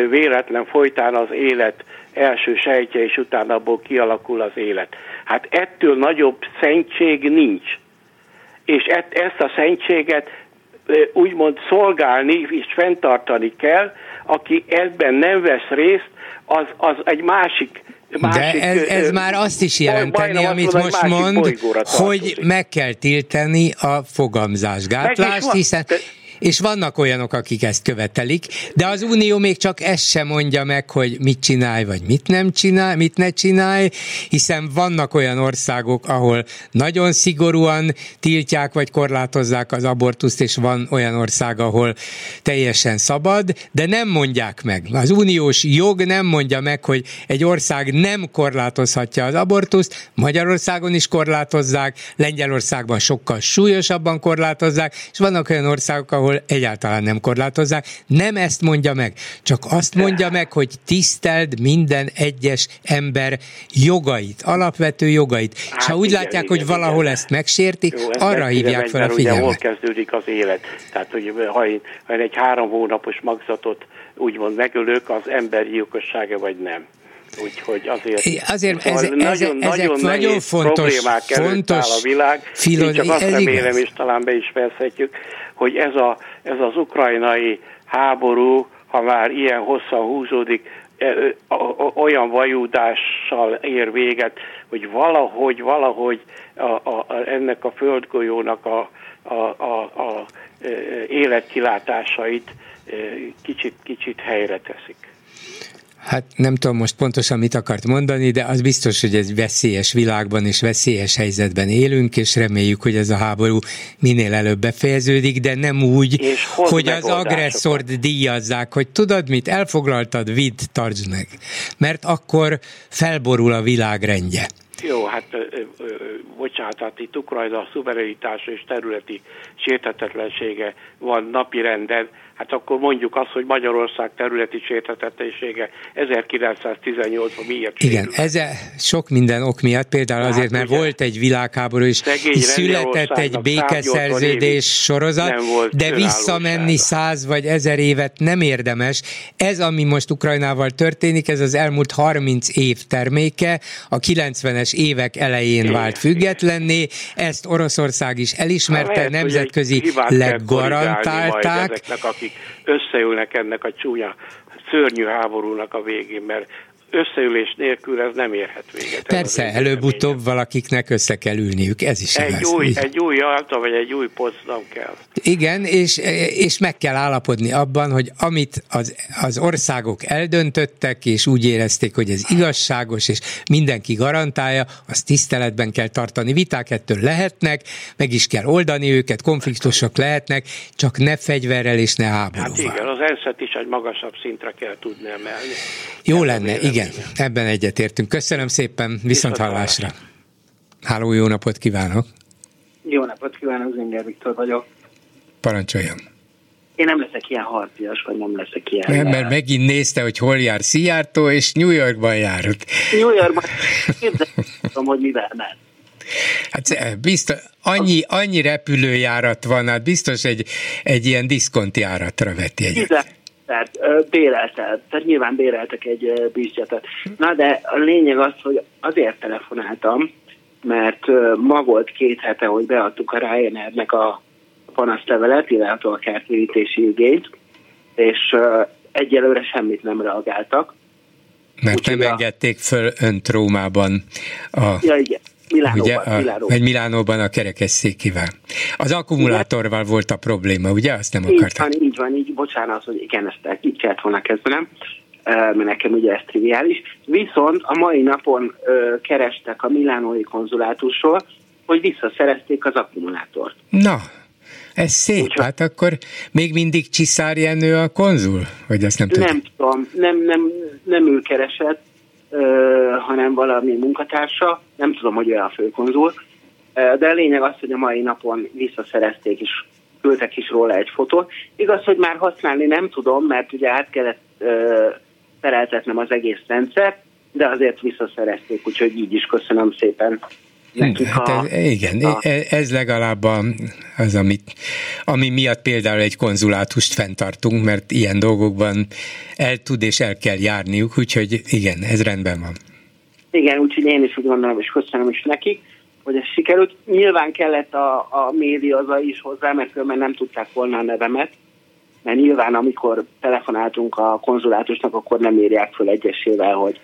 véletlen folytán az élet első sejtje, és utána abból kialakul az élet. Hát ettől nagyobb szentség nincs. És ezt a szentséget úgymond szolgálni és fenntartani kell, aki ebben nem vesz részt, az, az egy másik Másik, De ez, ez már azt is jelenteni, amit most mond, hogy meg kell tiltani a fogamzásgátlást, hiszen... De és vannak olyanok, akik ezt követelik, de az Unió még csak ezt sem mondja meg, hogy mit csinálj, vagy mit nem csinálj, mit ne csinálj, hiszen vannak olyan országok, ahol nagyon szigorúan tiltják, vagy korlátozzák az abortuszt, és van olyan ország, ahol teljesen szabad, de nem mondják meg. Az uniós jog nem mondja meg, hogy egy ország nem korlátozhatja az abortuszt, Magyarországon is korlátozzák, Lengyelországban sokkal súlyosabban korlátozzák, és vannak olyan országok, ahol ahol egyáltalán nem korlátozzák. Nem ezt mondja meg, csak azt mondja meg, hogy tiszteld minden egyes ember jogait, alapvető jogait. Hát és ha úgy igen, látják, igen, hogy igen, valahol igen. ezt megsértik, Jó, ezt arra hívják fel a figyelmet. Ugye hol kezdődik az élet? Tehát, hogy ha én, ha én egy három hónapos magzatot úgymond megölök, az embergyilkossága vagy nem. Úgyhogy azért, azért ez, ez, nagyon, ezek nagyon, nagyon fontos, fontos a világ. Filod, csak azt remélem, igaz. és talán be is fejezhetjük, hogy ez, a, ez az ukrajnai háború, ha már ilyen hosszan húzódik, e, olyan vajúdással ér véget, hogy valahogy, valahogy a, a, a, ennek a földgolyónak a, a, a, a e, életkilátásait e, kicsit, kicsit helyre teszik. Hát nem tudom most pontosan mit akart mondani, de az biztos, hogy ez veszélyes világban és veszélyes helyzetben élünk, és reméljük, hogy ez a háború minél előbb befejeződik, de nem úgy, hogy az agresszort díjazzák, hogy tudod mit, elfoglaltad, vidd, tartsd meg. Mert akkor felborul a világ rendje. Jó, hát bocsánat, hát itt Ukrajna szuverenitása és területi sértetetlensége van napi renden, hát akkor mondjuk azt, hogy Magyarország területi sértetetlensége 1918-ban miért Igen, ez sok minden ok miatt, például hát azért, mert ugye, volt egy világháború, és született egy békeszerződés sorozat, de visszamenni száz vagy ezer évet nem érdemes. Ez, ami most Ukrajnával történik, ez az elmúlt 30 év terméke, a 90-es évek elején Igen. vált függetlenné, ezt Oroszország is elismerte, hát, nemzetközileg garantálták. Ezeknek, akik akik összeülnek ennek a csúnya, szörnyű háborúnak a végén, mert összeülés nélkül ez nem érhet véget. Persze, előbb-utóbb valakiknek össze kell ülniük, ez is egy igaz. Új, egy új alta, vagy egy új Potsdam kell. Igen, és, és meg kell állapodni abban, hogy amit az, az országok eldöntöttek, és úgy érezték, hogy ez igazságos, és mindenki garantálja, az tiszteletben kell tartani. Viták ettől lehetnek, meg is kell oldani őket, konfliktusok lehetnek, csak ne fegyverrel és ne háborúval. Hát igen, az ensz is egy magasabb szintre kell tudni emelni. Jó lenne, igen. Igen, ebben egyetértünk. Köszönöm szépen, viszont hallásra. Háló, jó napot kívánok! Jó napot kívánok, Zinger Viktor vagyok. Parancsoljon! Én nem leszek ilyen harcias, vagy nem leszek ilyen... Nem, mert megint nézte, hogy hol jár Szijjártó, és New Yorkban járott. New Yorkban képzelem, hogy mivel ment. Hát eh, biztos, annyi, annyi repülőjárat van, hát biztos egy, egy ilyen diszkonti áratra vett jegyet tehát bérelte, tehát nyilván béreltek egy bízjetet. Na de a lényeg az, hogy azért telefonáltam, mert ma volt két hete, hogy beadtuk a Ryanairnek a panaszlevelet, illetve a kártérítési igényt, és egyelőre semmit nem reagáltak. Mert Úgy, nem engedték föl önt Rómában. A... Ja, igen. Milánóban, ugye, a, Milánóban. Vagy Milánóban a kerekesszékivel. Az akkumulátorval igen. volt a probléma, ugye? Azt nem így akarták. Van, így van, így bocsánat, hogy igen, ezt így kellett volna kezdenem, mert nekem ugye ez triviális. Viszont a mai napon kerestek a milánói konzulátusról, hogy visszaszerezték az akkumulátort. Na, ez szép, Úgy, hát akkor még mindig Csiszár Jenő a konzul? Vagy ezt nem tudom? Nem tudom, nem, nem, nem ő keresett, hanem valami munkatársa, nem tudom, hogy olyan a főkonzul, de a lényeg az, hogy a mai napon visszaszerezték és küldtek is róla egy fotót. Igaz, hogy már használni nem tudom, mert ugye át kellett szereltetnem az egész rendszer, de azért visszaszerezték, úgyhogy így is köszönöm szépen nekik hát ez, igen, a... E- ez legalább az, amit, ami miatt például egy konzulátust fenntartunk, mert ilyen dolgokban el tud és el kell járniuk, úgyhogy igen, ez rendben van. Igen, úgyhogy én is úgy gondolom, és köszönöm is nekik, hogy ez sikerült. Nyilván kellett a, a média az is hozzá, mert különben nem tudták volna a nevemet, mert nyilván amikor telefonáltunk a konzulátusnak, akkor nem írják föl egyesével, hogy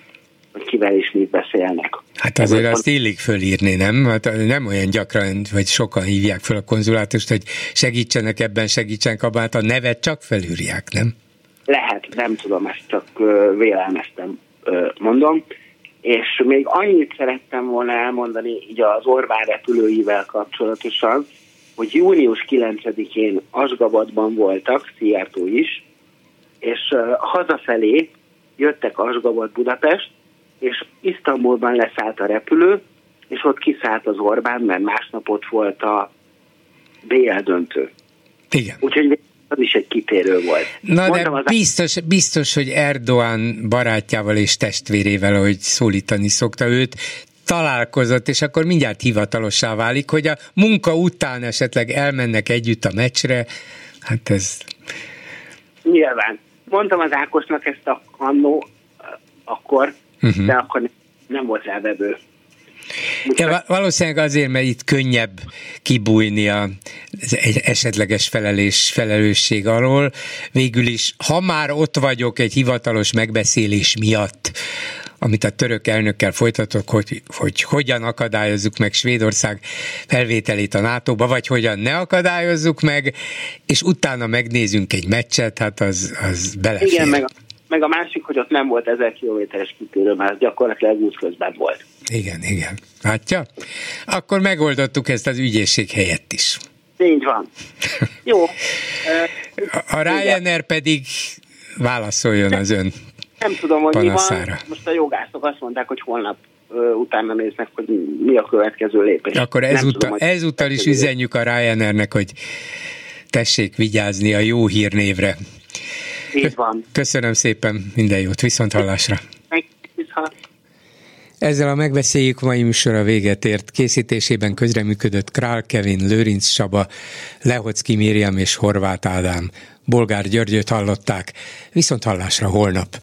hogy kivel is mit beszélnek. Hát azért azt illik fölírni, nem? Hát nem olyan gyakran, vagy sokan hívják föl a konzulátust, hogy segítsenek ebben, segítsenek abban, hát a nevet csak felírják, nem? Lehet, nem tudom, ezt csak vélelmeztem, mondom. És még annyit szerettem volna elmondani így az Orbán repülőivel kapcsolatosan, hogy június 9-én Asgabatban voltak, Szijjártó is, és hazafelé jöttek Asgabat Budapest, és Isztambulban leszállt a repülő, és ott kiszállt az Orbán, mert másnap ott volt a BL döntő. Igen. Úgyhogy az is egy kitérő volt. Na Mondom, de biztos, biztos, hogy Erdoğan barátjával és testvérével, ahogy szólítani szokta őt, találkozott, és akkor mindjárt hivatalossá válik, hogy a munka után esetleg elmennek együtt a meccsre, hát ez... Nyilván. Mondtam az Ákosnak ezt a annó, akkor, uh-huh. de akkor nem volt rá vevő. Ja, valószínűleg azért, mert itt könnyebb kibújni a egy esetleges felelés, felelősség alól. Végül is, ha már ott vagyok egy hivatalos megbeszélés miatt, amit a török elnökkel folytatok, hogy, hogy hogyan akadályozzuk meg Svédország felvételét a NATO-ba, vagy hogyan ne akadályozzuk meg, és utána megnézünk egy meccset, hát az, az belefér. Igen, meg meg a másik, hogy ott nem volt ezer kilométeres kitérő, mert gyakorlatilag út közben volt. Igen, igen. Látja? Akkor megoldottuk ezt az ügyészség helyett is. Így van. Jó. A Ryanair pedig válaszoljon az ön Nem tudom, hogy panaszára. mi van. Most a jogászok azt mondták, hogy holnap utána néznek, hogy mi a következő lépés. Akkor ezúttal, tudom, ezúttal is üzenjük a Ryanairnek, hogy tessék vigyázni a jó hírnévre. Így van. Köszönöm szépen, minden jót, viszont hallásra. Ezzel a megbeszéljük mai műsora véget ért. Készítésében közreműködött Král Kevin, Lőrinc Saba, Lehocki Miriam és Horváth Ádám. Bolgár Györgyöt hallották. Viszont hallásra holnap.